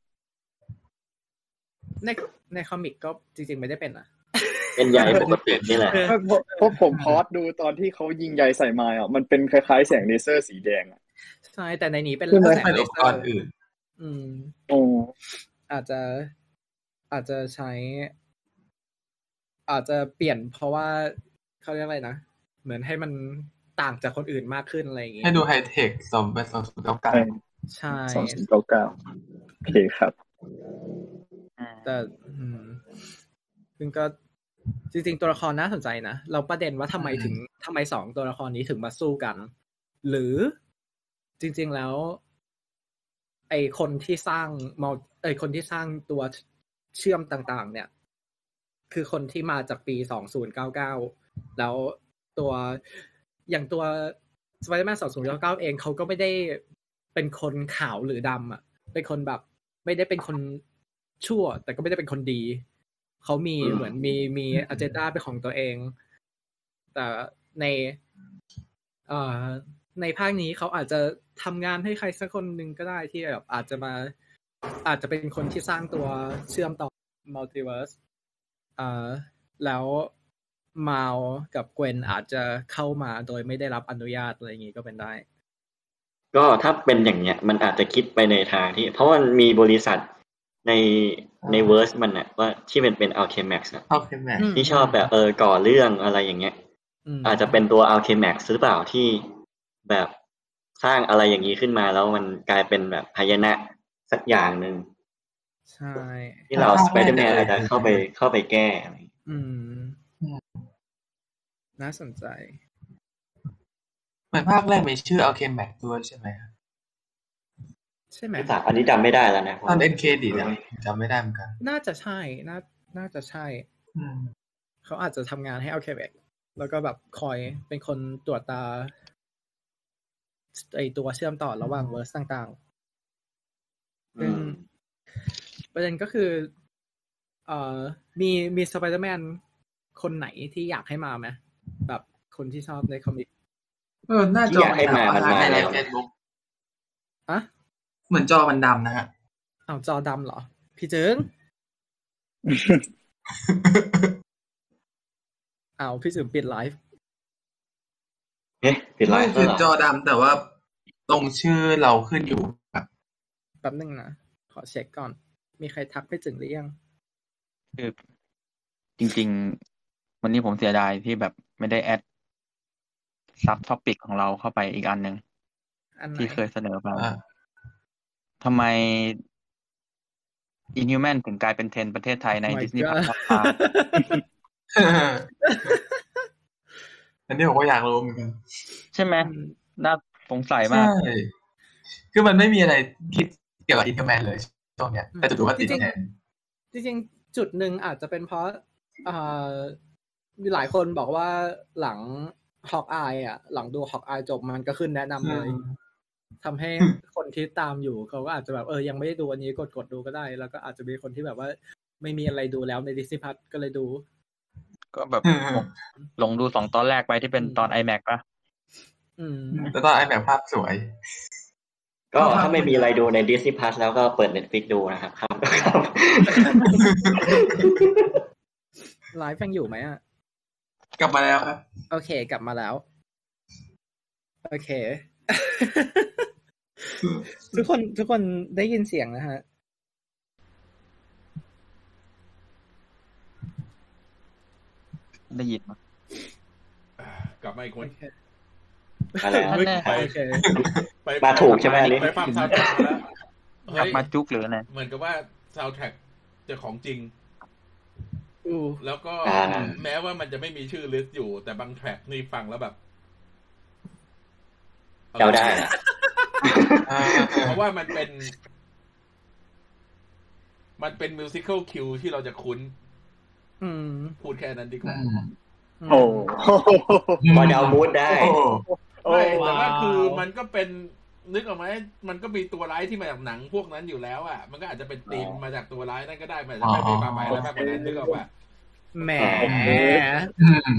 ในใน comic ก็จริง ๆ ไม่ได้เป็นอะเป็นใยปกตินี่แหละเออเพราะเพราะผม pause ดูตอนที่เขายิงใยใส่ไมลส์อะมันเป็นคล้ายๆแสงเลเซอร์สีแดงอะใช่แต่ในนี้เป็นใช่ไหมแสงเป็นเลอุปเซกอรณ์ร์อื่น อืมโอ้อาจจะอาจจะใช้ อาจจะเปลี่ยนเพราะว่าเขาเรียกอะไรนะเหมือนให้มันต่างจากคนอื่นมากขึ้นอะไรอย่างงี้ให้ดูไฮเทคสมเป็นสองศูนย์เก้าเก้า ใช่สองศูนย์เก้าเก้าโอเคครับ แต่อืมซึ่งก็จริงๆ ตัวละครน่าสนใจนะ เราประเด็นว่าทำไมถึงทำไมสองตัวละครนี้ถึงมาสู้กัน หรือจริง ๆแล้ว ไอคนที่สร้างมไอคนที่สร้างตัวเชื่อมต่างๆ เนี่ย คือคนที่มาจากปีสองศูนย์เก้าเก้าแล้วตัวอย่างตัว Spider-Man 2099เองเขาก็ไม่ได้ เป็นคนขาวหรือดำอะ เป็นคนแบบ ไม่ได้เป็นคนชั่ว แต่ก็ไม่ได้เป็นคนดี เขามีอืมเหมือนมีมีอ g e n d a เป็นของตัวเอง แต่ในเอ่อในภาคนี้เขาอาจจะทำงานให้ใครสักคนหนึ่งก็ได้ที่แบบอาจจะมา อาจจะเป็นคนที่สร้างตัวเชื่อมต่อ multiverse อ่าแล้วมาวกับเกวนอาจจะเข้ามาโดยไม่ได้รับอนุญาตอะไรอย่างนี้ก็เป็นได้ ก็ถ้าเป็นอย่างเนี้ยมันอาจจะคิดไปในทางที่ เพราะมันมีบริษัทในในเวอร์สมันอะว่าที่มันเป็น Alchemax อะโอเคแม็กอืมที่ชอบแบบเออก่อเรื่องอะไรอย่างเงี้ยมอาจจะเป็นตัว Alchemax หรือเปล่าที่แบบสร้างอะไรอย่างนี้ขึ้นมาแล้วมันกลายเป็นแบบพยนะสักอย่างหนึ่งใช่ ที่เราภาคแรกสไปเดอร์แมนเลยอาจจะเข้าไปเข้าไปแก้อะไรอย่างเงี้ยอืม น่าสนใจเห มือนภาคแรกมีชื่อ Alchem Max ด้วยใช่ไหมครับใช่ไหมหรือเปล่าอันนี้จำไม่ได้แล้วนะตอน end credit อะจำไม่ได้เหมือนกัน น่าจะใช่น่าน่าจะใช่อืมเขาอาจจะทำงานให้เอาเคเบกแล้วก็แบบคอยเป็นคนตรวจตาไอตัวเชื่อมต่อระหว่าง verse ต่างๆซึ่งอืมประเด็นก็คือเอ่อมีมีสไปเดอร์แมนคนไหนที่อยากให้มาไหมแบบคนที่ชอบใน comic เออหน้าจที่ออยากให้มามันมาในแล้วเฟซบุ๊กอะเหมือนจอมันดำนะฮะเอาจอดำเหรอ พี่เจิงเอาพี่สืมปิดไลฟ์เอ๊ะปิดไลไม่ฟ์คืแล้วอเหรอจอดำแต่ว่าตรงชื่อเราขึ้นอยู่ครับแป๊บนึงนะขอเช็คก่อน มีใครทักพี่จึงหรือยังคือจริง ๆ วันนี้ผมเสียดายที่แบบไม่ได้ add subtopic ของเราเข้าไปอีกอันหนึ่งอันไหนที่เคยเสนอไปอ่าทำไม Inhuman ถึงกลายเป็นเทรนด์ประเทศไทยใน Oh my Disney God Plus อันนี้ผมก็อยากรู้เหมือนกันใช่ไหมอืมน่าสงสัยมากใช่คือมันไม่มีอะไรคิดเกี่ยวกับ Inhuman เลยช่วงเนี้ยแต่จู่ๆก็ติดจริงแทนๆจริงๆจุดหนึ่งอาจจะเป็นเพราะเอ่อมีหลายคนบอกว่าหลัง ฮอกอายอะ หลังดูฮอกอายจบมันก็ขึ้นแนะนำเลยอืมทำให้คนที่ตามอยู่เขาก็อาจจะแบบเออยังไม่ได้ดูอันนี้กดกดดูก็ได้ แล้วก็อาจจะมีคนที่แบบว่า ไม่มีอะไรดูแล้วในดิสนีย์พัทก็เลยดู ก็แบบลงลงดูสองตอนแรกไปที่เป็นตอน iMac ปะอืมแต่ตอนไอแบบภาพสวย ก็ถ้าไม่มีอะไรดูใน Disney Plus แล้วก็เปิด Netflix ดูนะครับครับครับไลฟ์ยังอยู่ไหมอะ กลับมาแล้วครับ โอเค กลับมาแล้ว โอเค ทุกคนทุกคนได้ยินเสียงนะฮะได้ยินปะกลับมาอีกคนโอเคมาแล้วนั่นแน่ไปโอเคไปมาถูกใช่ไหมอันนี้ ไปฟังซาวด์แทร็กมาแล้วกลับเฮ้ยมาจุกหรืออะไรเหมือนกับว่าซาวด์แทร็กจะของจริงอู้ แล้วก็อ่าแม้ว่ามันจะไม่มีชื่อ list อยู่ แต่บาง track นี่ฟังแล้วแบบเดาได้นะเพราะว่ามันเป็น มันเป็น musical cue ที่เราจะคุ้นอืมพูดแค่นั้นดีกว่าโอ้พอเดามูดได้โอ้ไม่แต่ว่าว้าวคือมันก็เป็น นึกออกไหมมันก็มีตัวร้ายที่มาจากหนังพวกนั้นอยู่แล้วอะมันก็อาจจะเป็นธีมอ๋อมาจากตัวร้ายนั่นก็ได้มันอาจจะไม่เป็นความหมายอะไรมากกว่านั้นนึกออกป่ะแหมอืม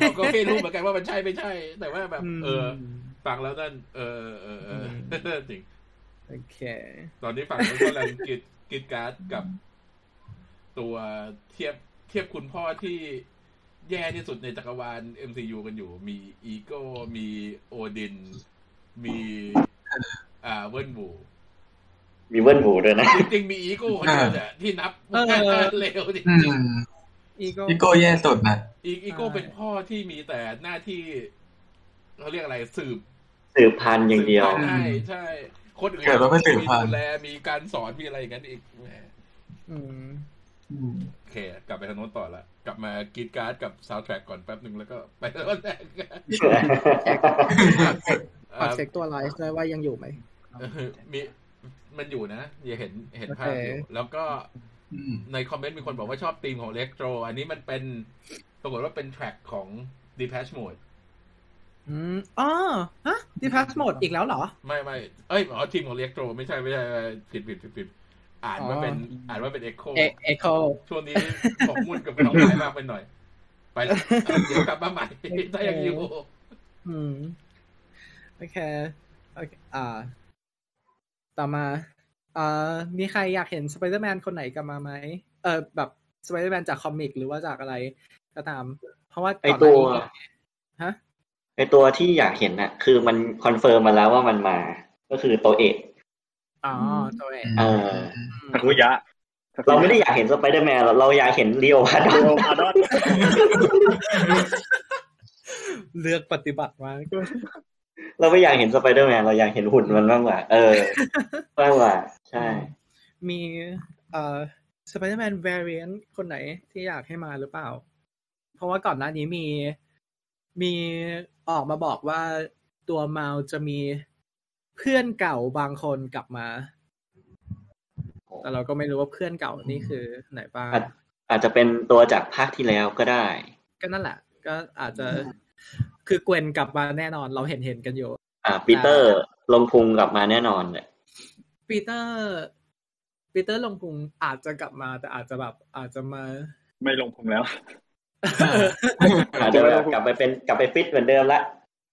ผมก็ไม่รู้เหมือนกันว่ามันใช่ไม่ใช่ แต่ว่าแบบมเออฟังแล้วนั่นเออเออเอออืมจริงโอเค ตอนนี้ฟังแล้วก็กำลังกิดกิดการ์ดกับ ตัวเทียบเทียบคุณพ่อที่แย่ที่สุดในจักรวาล MCU กันอยู่ มีอีโก้มีโอดิน มีอ่าเวิร์นบูมีเวิร์นบูด้วยนะ จริงๆมีอีโก้คนเดียวเนี่ยที่นับเออเร็วจอืริงมอีโก้พี่โก้แย่สุดนะๆอีอีโก้เป็นพ่อที่มีแต่หน้าที่เขาเรียกอะไรสืบ สืบพันธุ์อย่างเดียวสืบพันธุ์ใช่ใช่คนอื่นเกิดมาเพื่อสืบพันธุ์มีดูแลมีการสอนมีอะไรอย่างนั้นอีกแหมอืมอืมโอเค กลับไปทางโน้นต่อละกลับมากรี๊ดกร๊าดกับซาวด์แทร็กก่อนแป๊บหนึ่งแล้วก็ไปทางโน้นแรก ขอเช็คตัวไลฟ์ด้วยว่ายังอยู่ไหมเออมีมันอยู่นะอย่าเห็นเห็นภาพอยู่โอเคแล้วก็อืมในคอมเมนต์มีคนบอกว่าชอบธีมของอิเล็กโตร อันนี้มันเป็นปรากฏว่าเป็นแทร็กของ Depeche Mode อืมอ๋อฮะดีพาสโหมดอีกแล้วเหรอ ไม่ไม่เอ้ยอ๋อทีมของเล็กโตร ไม่ใช่ไม่ใช่ไม่ใช่ผิดผิดผิดผิดอ่านว่าเป็นอ๋ออ่อ่านว่าเป็น Echo เอเอโคช่วงนี้บอกมุ่นกับน้องหายมากไปหน่อย ไปแล้วเดี๋ยวกลับมาใหม่ถ้ายังอยู่อืม โอเคโอเคอ่า ต่อมาอ่ามีใครอยากเห็นสไปเดอร์แมนคนไหนกลับมาไหมเออแบบสไปเดอร์แมนจากคอมิกหรือว่าจากอะไรก็ตาม เพราะว่าไอก่อนหตัน้าวนี้ฮะไอตัวที่อยากเห็นน่ะ คือมันคอนเฟิร์มมาแล้วว่ามันมา ก็คือตัวเอกอ๋อตัวเองเออทาคุยะ เราไม่ได้อยากเห็นสไปเดอร์แมนเราเราอยากเห็นลีโอพาร์ดเดลพาดอนเลือกปฏิบัติมาก เราไม่อยากเห็นสไปเดอร์แมนเราอยากเห็นหุ่นมันมากกว่า เออมากกว่า ใช่ มีเอ่อสไปเดอร์แมน variant คนไหนที่อยากให้มาหรือเปล่า เพราะว่าก่อนหน้านี้มีมีออกมาบอกว่าตัวมา l จะมีเพื่อนเก่าบางคนกลับมา แต่เราก็ไม่รู้ว่าเพื่อนเก่านี่คือไหนบ้าง อาจอาจจะเป็นตัวจากภาคที่แล้วก็ได้ ก็นั่นแหละ ก็อาจจะ คือเกวนกลับมาแน่นอนเราเห็นเห็นกันอยู่ อ่าปีเตอร์ลงพุงกลับมาแน่นอนเลยปีเตอร์ปีเตอร์ลงพุงอาจจะกลับมาแต่อาจจะแบบอาจจะมา ไม่ลงพุงแล้วอาจจะแบบกลับไปเป็นกลับไปฟิตเหมือนเดิมละ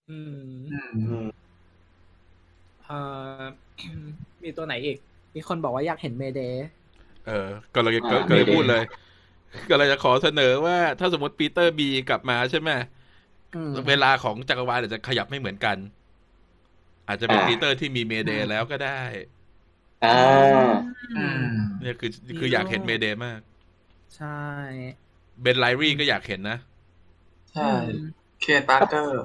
อืมอืมอืมเอ่อมีตัวไหนอีก มีคนบอกว่าอยากเห็นเมเดย์เออก็เลยก็ก็เลยพูดเลย ก็เลยจะขอเสนอว่าถ้าสมมติปีเตอร์บีกลับมาใช่ไหม เวลาของจักรวาลอาจจะขยับไม่เหมือนกัน อาจจะเป็นอ่าปีเตอร์ที่มีเมเดย์แล้วก็ได้อ่าอืมเนี่ยคือคืออยากเห็นเมเดย์มาก ใช่เบนไรลี่ก็อยากเห็นนะ ใช่เคทปาร์เกอร์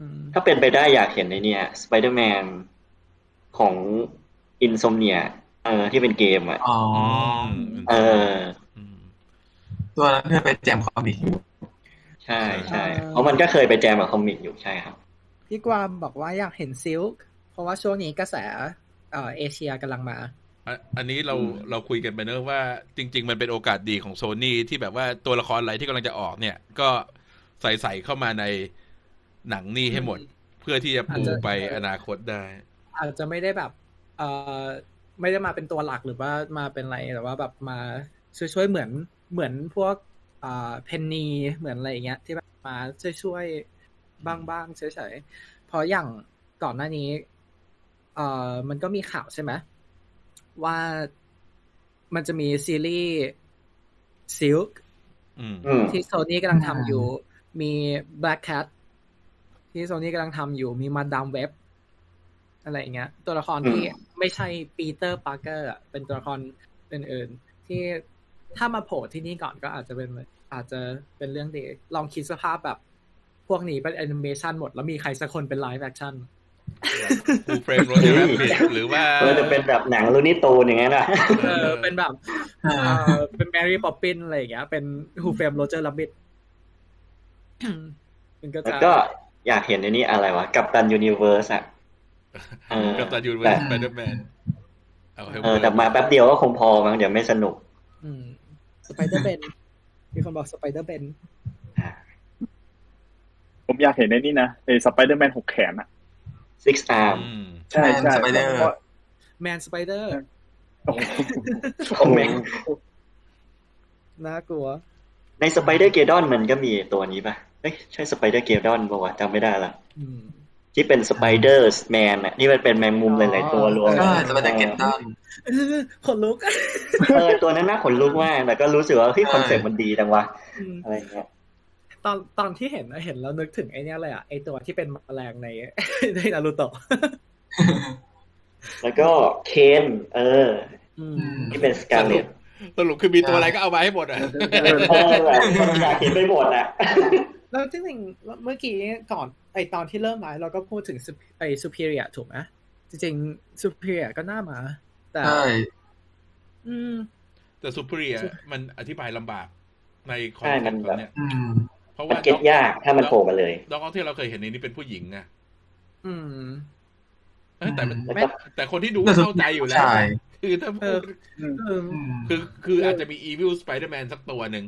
อืมถ้าเป็นไปได้อยากเห็นในเนี่ยสไปเดอร์แมนของ Insomniac เออ ที่เป็นเกมอะ อ๋อ เออมตัวนั้นเคยไปแจมคอมิกอยู่ ใช่ใช่เพราะมันก็เคยไปแจมกับคอมิกอยู่ใช่ครับพี่กวามบอกว่าอยากเห็นซิลค์เพราะว่าช่วงนี้กระแสเอ่อเอเชียกำลังมาอะอันนี้เราอืมเราคุยกันไปเนอะว่าจริง ๆ มันเป็นโอกาสดีของโซนี่ที่แบบว่าตัวละครอะไรที่กำลังจะออกเนี่ย ก็ใส่ใส่เข้ามาในหนังนี่ให้หมด เพื่อที่จะปูอาจจะไปอนาคตได้ อาจจะไม่ได้แบบ เอ่อไม่ได้มาเป็นตัวหลักหรือว่ามาเป็นอะไรแต่ว่าแบบมาช่วยๆเหมือนเหมือนพวกอ่า เพนนีเหมือนอะไรอย่างเงี้ย ที่แบบมาช่วยๆบ้างๆเฉยๆเพราะอย่างก่อนหน้านี้เอ่อมันก็มีข่าวใช่ไหมว่ามันจะมีซีรีส์ซิลอืมอืมที่โซนี่กำลังทำอยู่ มี Black Cat ที่โซนี่กำลังทำอยู่ มีมาดามเว็บ อะไรอย่างเงี้ย ตัวละครที่อืมไม่ใช่ปีเตอร์ปาร์เกอร์เป็นตัวละครอื่นๆที่ถ้ามาโผล่ที่นี่ก่อนก็อาจจะเป็น อาจจะเป็นเรื่องดีลองคิดสภาพแบบ พวกนี้เป็นแอนิเมชันหมด แล้วมีใครสักคนเป็น live action Who Framed Roger Rabbit หรือว่าเออจะเป็นแบบหนัง Looney Tunes อย่างนั้นอะเออเป็นแบบอ่าเออเป็น Mary Poppins อะไรอย่างเงี้ย เป็น Who Framed Roger Rabbitมันก็แล้วจะก็อยากเห็นในนี้อะไรวะ กับตันยูนิเวิร์สอะเออกับตันยูนิเวอแต่ร์สไปเดอร์แมนเอาให้เออแต่มาแป๊บเดียวก็คงพอมั้งเดี๋ยวไม่สนุกอืมสไปเดอร์เบน มีคนบอกสไปเดอร์เบนผมอยากเห็นในนี่นะไอ้สไปเดอร์แมนหกแขนอะ Six Arm อืมใช่ใช่ Man Spider เพราะแมนสไปเดอร์โอ้โหคอมเมนต์น่ากลัว ใน Spider-Geddon มันก็มีตัวนี้ป่ะเอ้ยใช่ Spider-Geddon ป่าวะจำไม่ได้ละอืม ที่เป็นสไปเดอร์แมนอะนี่มันเป็นแมงมุมหลายๆตัวรวมใช่ Spider-Geddonเออขนลุกเออตัวนั้นน่าขนลุกมากแต่ก็รู้สึกว่าเฮ้ยใช่คอนเซ็ปต์มันดีจังวะอืมอะไรเงี้ยตอนตอนที่เห็นนะเห็นแล้วนึกถึงไอเนี้ยเลยอะไอตัวที่เป็นแมลงในในนารูโตะแล้วก็เคนเอออืมที่เป็นสกาเลตสรุปคือมีตัวอะไรก็เอามาให้หมดอะเออแบบอยากเห็นไปหมดอะแล้วจริงๆเมื่อกี้ก่อน ไอตอนที่เริ่มไลฟ์เราก็พูดถึง Sup- ไอซูเ r รียถูกไหมจริงๆซูเ r รียก็น่ามา แต่ใช่อืม แต่ซูเปอร์เรียมันอธิบายลำบากในคอนใช่เซ็มัปนต์แบบเนี่ยอืมเพราะมัว่านเก็ตยากถ้ามันโผล่มาเลยด็อกออฟที่เราเคยเห็นในนี้เป็นผู้หญิงไงอืมเอ้ยแต่มันแล้วไม่ก็แต่คนที่ดูแต่สุดเข้าใจอยู่แล้วใช่คือถ้าเอพูอดเอออืมคือคืออาจจะมีอีวิลสไปเดอร์แมนสักตัวหนึ่ง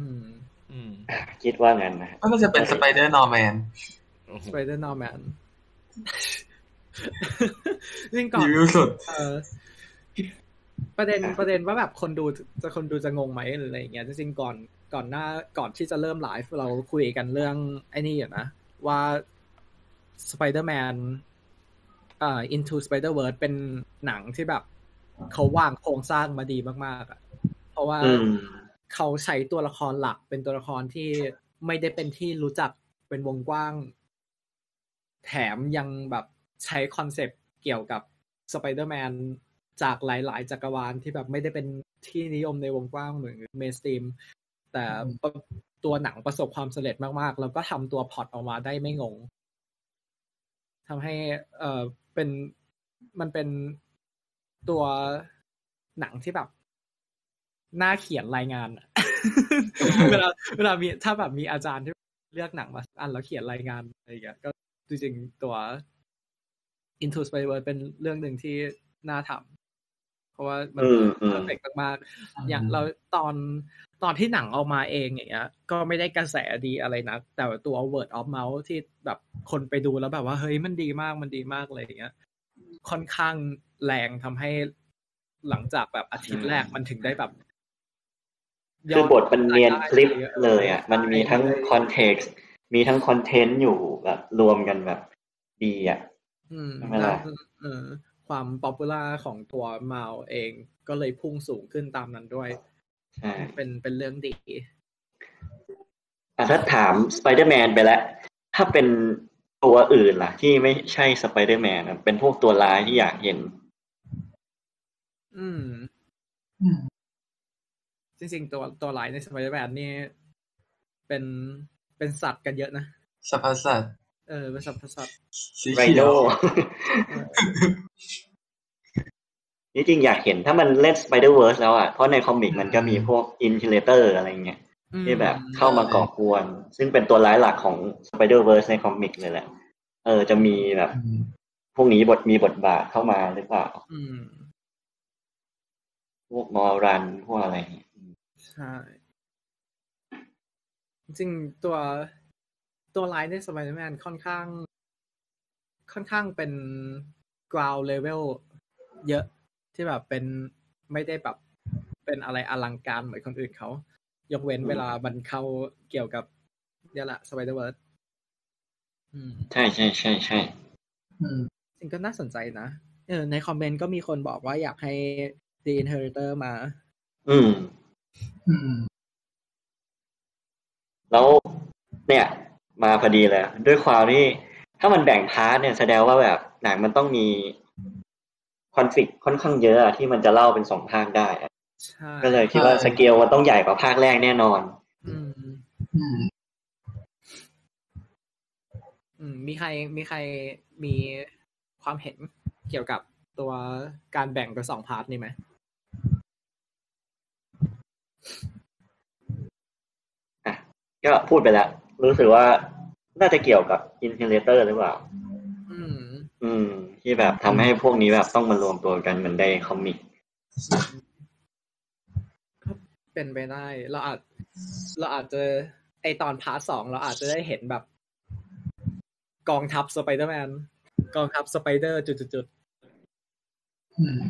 อืมอืมคิดว่างั้นนะก็จะเป็นสไปเดอร์นอร์แมนโอ้โห สไปเดอร์นอร์แมนจริงก่อนรีวิวสุดเออประเด็นประเด็นว่าแบบคนดูจะคนดูจะงงไหมหรืออะไรอย่างเงี้ยจริงๆก่อนก่อนหน้าก่อนที่จะเริ่มไลฟ์เราคุยกันเรื่องไอ้นี่อยู่นะ ว่า Spider-Man อ่า Into Spider-Verse เป็นหนังที่แบบเขาวางโครงสร้างมาดีมากๆอะเพราะว่าอืมเขาใช้ตัวละครหลักเป็นตัวละครที่ไม่ได้เป็นที่รู้จักเป็นวงกว้าง แถมยังแบบใช้คอนเซปต์เกี่ยวกับสไปเดอร์แมนจากหลาย ๆ จักรวาลที่แบบไม่ได้เป็นที่นิยมในวงกว้างเหมือน mainstreamแต่ตัวหนังประสบความสำเร็จมาก ๆ แล้วก็ทำตัวพอตออกมาได้ไม่งงทำให้เออเป็นมันเป็นตัวหนังที่แบบน่าเขียนรายงานเวลาเวลามีถ้าแบบมีอาจารย์ที่เลือกหนังมาอันแล้วเขียนรายงานอะไรอย่างเงี้ยก็ จริงๆ ตัว Into Spider-Verse เป็นเรื่องหนึ่งที่น่าทำเพราะว่ามันอืมอืม perfect มากๆอย่างเราตอนตอนที่หนังออกมาเองอย่างเงี้ย ก็ไม่ได้กระแสดีอะไรนะแต่ตัว word of mouth ที่แบบคนไปดูแล้วแบบว่า เฮ้ยมันดีมากมันดีมากอะไรอย่างเงี้ย ค่อนข้างแรงทำให้หลังจากแบบอาทิตย์แรกมันถึงได้แบบคือบทมันเนียนคลิปรายได้เลยอะ มันมีทั้งใช่ context มีทั้งคอนเทนต์อยู่แบบรวมกันแบบดีอะอืมใช่ไหมล่ะแล้วเออความ popular ของตัวมาวเองก็เลยพุ่งสูงขึ้นตามนั้นด้วยใช่เป็นเป็นเรื่องดีอะถ้าถามสไปเดอร์แมนไปแล้ว ถ้าเป็นตัวอื่นล่ะ ที่ไม่ใช่สไปเดอร์แมนอะเป็นพวกตัวร้ายที่อยากเห็นอืมอืมจริงๆตัวตัวร้ายในสไปเดอร์แมนนี่เป็น เป็นสัตว์กันเยอะนะสัพพสัตว์เออเป็นสัตว์สัตว์สีไรเขีโดยวเออนี่จริงอยากเห็นถ้ามันเล่น Spider-Verse แล้วอะ เพราะในคอมิกมันก็มีพวก Inhalator อะไรเงี้ยที่แบบเข้ามาก่อกวน ซึ่งเป็นตัวร้ายหลักของ Spider-Verse ในคอมิกเลยแหละ เออ จะมีแบบอืมพวกนี้บทมีบทบาทเข้ามาหรือเปล่าอืมพวกมอรันพวกอะไรเงี้ยใช่ จริงๆตัวตัวร้ายในสไปเดอร์แมนค่อนข้าง ค่อนข้างเป็น ground level เยอะที่แบบเป็นไม่ได้แบบเป็นอะไรอลังการเหมือนคนอื่นเขา ยกเว้นเวลามันเข้าเกี่ยวกับเนี่ยแหละ Spider-Verseอืมใช่ใช่ใช่ใช่อืมจริงก็น่าสนใจนะเออในคอมเมนต์ก็มีคนบอกว่าอยากให้ The Inheritor มา อืม อืม แล้วเนี่ย มาพอดีเลยด้วยความที่ถ้ามันแบ่ง part เนี่ยแสดงว่าแบบหนังมันต้องมี conflict ค่อนข้างเยอะอะที่มันจะเล่าเป็นสองภาคได้อะใช่ก็เลยคิดว่าสเกลมันต้องใหญ่กว่าภาคแรกแน่นอนอืมอืมอืมมีใครมีใครมีความเห็นเกี่ยวกับตัวการแบ่งเป็นสองพาร์ทนี่ไหมอะ ก็พูดไปแล้ว รู้สึกว่าน่าจะเกี่ยวกับ Inhalator หรือเปล่า อืม อืม ที่แบบทำให้พวกนี้แบบต้องมารวมตัวกันเหมือนในคอมิกก็เป็นไปได้ เราอาจ เราอาจจะไอตอน part สองเราอาจจะได้เห็นแบบ กองทัพสไปเดอร์แมนกองทัพสไปเดอร์จุดๆอืม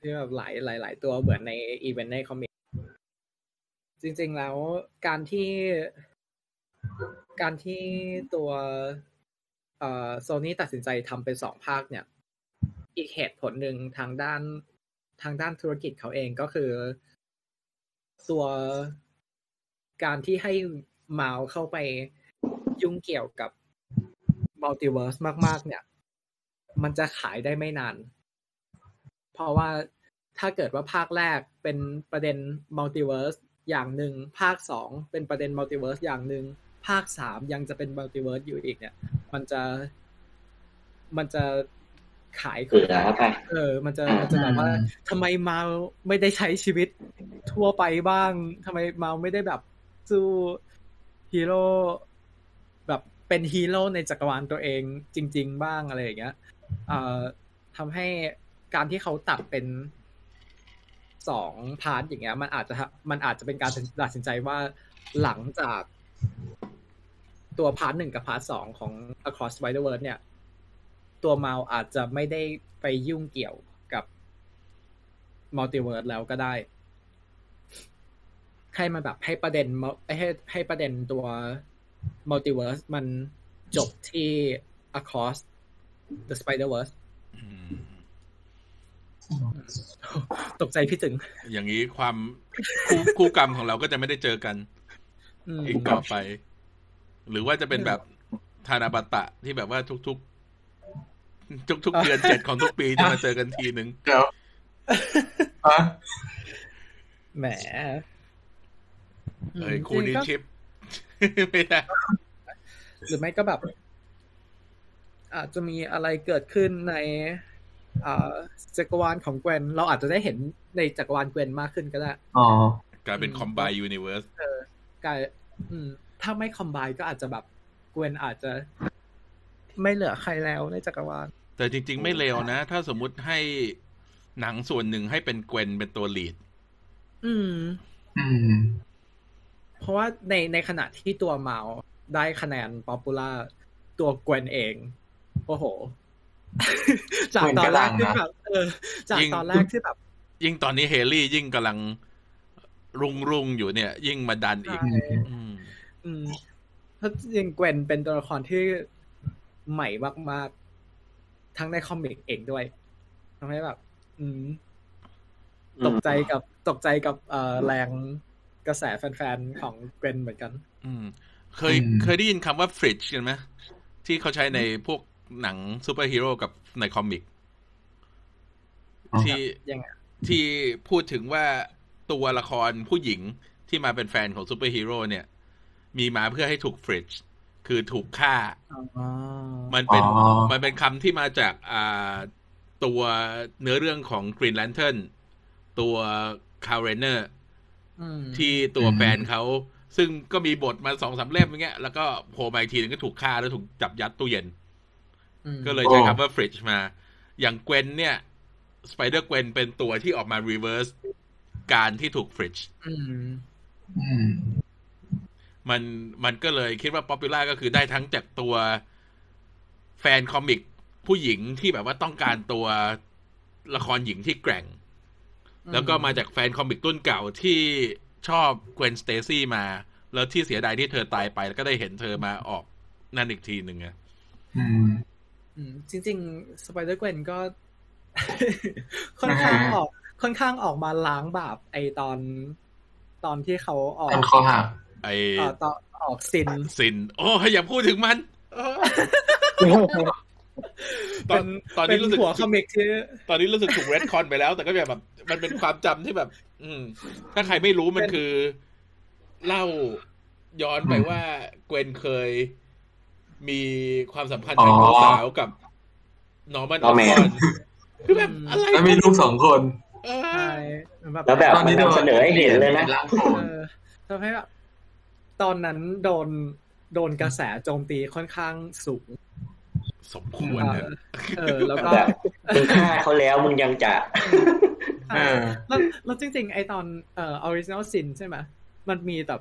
ที่แบบหลายหลายหลายตัวเหมือนในอีเวนต์ใน comic จริง ๆ แล้วการที่ การที่ตัวเอ่อโซนี่ตัดสินใจทำเป็นสองภาคเนี่ย อีกเหตุผลหนึ่งทางด้านทางด้านธุรกิจเขาเองก็คือ ตัวการที่ให้มาวเข้าไปยุ่งเกี่ยวกับ multiverse มาก ๆ เนี่ย มันจะขายได้ไม่นาน เพราะว่าถ้าเกิดว่าภาคแรกเป็นประเด็น multiverse อย่างหนึ่งภาคสองเป็นประเด็น multiverse อย่างหนึ่ง ภาคสามยังจะเป็น multiverse อยู่อีกเนี่ย มันจะ มันจะขายเฝือไปเออ มันจะมันจะแบบว่าทำไมมาไม่ได้ใช้ชีวิตทั่วไปบ้างทำไมมาไม่ได้แบบสู้ฮีโร่แบบเป็นฮีโร่ในจักรวาลตัวเองจริง ๆ บ้างอะไรอย่างเงี้ยเอ่อทำให้การที่เขาตัดเป็นสอง part อย่างเงี้ย มันอาจจะมันอาจจะเป็นการตัดสินใจว่าหลังจาก ตัว part หนึ่งกับ part สองของ Across Spider-Verse เนี่ย ตัวเมาอาจจะไม่ได้ไปยุ่งเกี่ยวกับ multiverse แล้วก็ได้ให้มันแบบให้ประเด็น mul- ให้ให้ประเด็นตัว multiverse มันจบที่ Across the Spider-Verse อืมตกใจพี่ถึง อย่างนี้ความคู่คู่กรรมของเราก็จะไม่ได้เจอกันอืมอีกต่อไป หรือว่าจะเป็นแบบธานาบัตะที่แบบว่าทุกๆ ทุกๆเดือนเจ็ดของทุกปีจะมาเจอกันทีหนึ่งเดี๋ยวอะแหมเอ้ยคู่นี้ก็ชิปไม่ได้หรือไม่ก็แบบ อาจจะมีอะไรเกิดขึ้นในอ่าจักรวาลของเกวนเราอาจจะได้เห็นในจักรวาล Gwen มากขึ้นก็ได้ อ๋อกลายเป็น combine universeกลายอืม ถ้าไม่ combine ก็อาจจะแบบ Gwen อาจจะ ไม่เหลือใครแล้วในจักรวาลแต่จริง ๆ ไม่เลวนะ ถ้าสมมุติให้หนังส่วนหนึ่งให้เป็น Gwen เป็นตัว lead อืม อืม เพราะว่าในในขณะที่ตัวเมาได้คะแนน popular ตัว Gwen เอง โอ้โห จากตอนแรกที่แบบเออ จากตอนแรกที่แบบ ยิ่งตอนนี้เฮลี่ยิ่งกำลังรุ่งรุ่งอยู่เนี่ย ยิ่งมาดันอีกใช่ อืมอืมเพราะจริงๆเกวนเป็นตัวละครที่ใหม่มากๆ ทั้งในคอมิกเองด้วยทำให้แบบ อืม ตกใจกับตกใจกับเอ่อแรงกระแสแฟนๆ ของเกวนเหมือนกัน อืม เคยอืมเคยได้ยินคำว่าฟริดจ์กันไหมที่เขาใช้ในพวกหนังซูเปอร์ฮีโร่กับใน comic อ๋อที่ยังไงที่พูดถึงว่าตัวละครผู้หญิงที่มาเป็นแฟนของซูเปอร์ฮีโร่เนี่ย มีมาเพื่อให้ถูก fridge คือถูกฆ่าอ๋อมันเป็นอ๋อมันเป็นคำที่มาจากอ่าตัวเนื้อเรื่องของ Green Lantern ตัว Kyle Rayner อืมที่ตัวอืมแฟนเขา ซึ่งก็มีบทมาสองสามเล่มอย่างเงี้ย แล้วก็โผล่มาอีกทีนึงก็ถูกฆ่าแล้วถูกจับยัดตู้เย็นอืมก็เลยใช้คำว่า fridge มา อย่าง Gwen เนี่ย Spider-Gwen เป็นตัวที่ออกมา reverse การที่ถูก fridge อื มอืมมันมันก็เลยคิดว่า popular ก็คือได้ทั้งจากตัวแฟน comic ผู้หญิงที่แบบว่าต้องการตัวละครหญิงที่แกร่ง แล้วก็มาจากแฟน comic ต้นเก่าที่ชอบ Gwen Stacy มา แล้วที่เสียดายที่เธอตายไป แล้วก็ได้เห็นเธอมาออกนั่นอีกทีหนึ่งอะอืมอืมจริงๆ Spider-Gwen ก็ ค่อนข้างออก ค่อนข้างออกมาล้างบาปไอตอนตอนที่เขาออกตอนคอหัก ไอเอ่อตอน Original Sin โอ้ยอย่าพูดถึงมันเออตอนตอนเป็นี้นรู้สึกหัวคอมิกที่ตอนนี้รู้สึกถูกเรดคอนไปแล้ว แต่ก็แบบ มันเป็นความจำที่แบบ อืม ถ้าใครไม่รู้มันคือ เล่าย้อนไปว่าเกวนเคยมีความสัมพันธ์ทางอ๋อสาวกับนอร์มันออ Norman นคือแบบอะไรแล้วมีลูกสองคนเออใช่แบบแล้วแบบตอนมันนี้โดนนำเสนอให้เห็นเลยนะร่างโคเอนอทำให้แบบ ตอนนั้นโดนโดนกระแสโจมตีค่อนข้างสูง สมควรเอเถออะเออแล้วก็แบบมึงฆ่าเขาแล้วมึงยังจะเออแล้วแล้วจริง ๆ ไอตอนเอ่อ Original Sin ใช่ไหมมันมีแบบ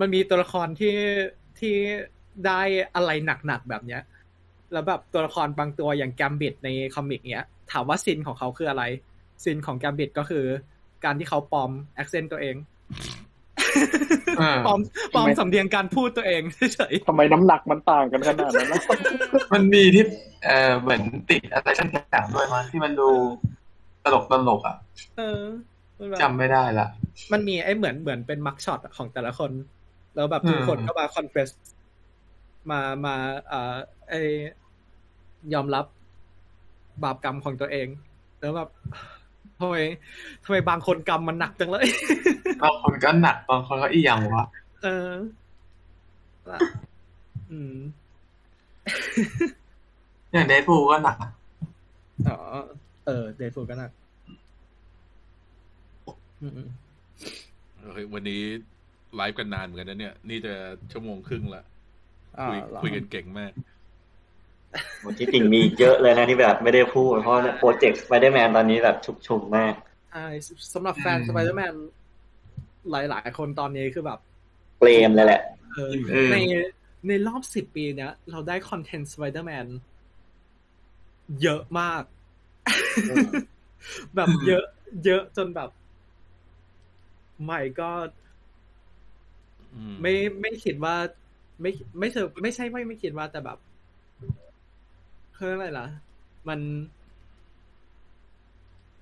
มันมีตัวละครที่ที่ได้อะไรหนักๆแบบเนี้ย แล้วแบบตัวละครบางตัวอย่าง Gambit ใน comic เนี้ย ถามว่า sin ของเขาคืออะไร sin ของ Gambit ก็คือ การที่เขาปลอม accent ตัวเองเออ ปลอมปลอมสำเนียงการพูดตัวเองเฉยทำไมน้ำหนักมันต่างกันขนาดนั้นนะมันมีที่เออเหมือนติดอะไรสักอย่างด้วยมั้งที่มันดูตลกตลกๆอะๆเออมันแบบจำไม่ได้ละมันมีไอ้เหมือนเหมือนเป็น mugshot ของแต่ละคน แล้วแบบทุกคนอืมก็มา confess มามาเอ่อไอยอมรับบาปกรรมของตัวเอง แล้วแบบ ทำไมทำไมบางคนกรรมมันหนักจังเลย บางคนก็หนัก บางคนก็อีหยังวะ เออละอืม อย่างเดทพูก็หนักอะอ๋อ เออ เดทฟูก็หนักอืมเฮ้ยวันนี้ไลฟ์กันนานเหมือนกันนะเนี่ย นี่จะชั่วโมงครึ่งละๆอ่าคุยเหรอคุยกันเก่งมาก ที่จริงมีเยอะเลยนะที่แบบไม่ได้พูด เพราะโปรเจกต์ Spider-Man ตอนนี้แบบชุกชุมมากใช่สำหรับแฟนสไปเดอร์แมนหลายๆ คนตอนนี้คือแบบเปรมเลยแหละเออเออในในรอบสิบปีเนี้ย เราได้ content Spider-Man เยอะมากอืมแบบเยอะ เยอะจนแบบไม่ก็อืมไม่ไม่คิดว่า ไม่ไม่เธอไม่ใช่ไม่ไม่คิดว่าแต่แบบ คืออะไรล่ะ มัน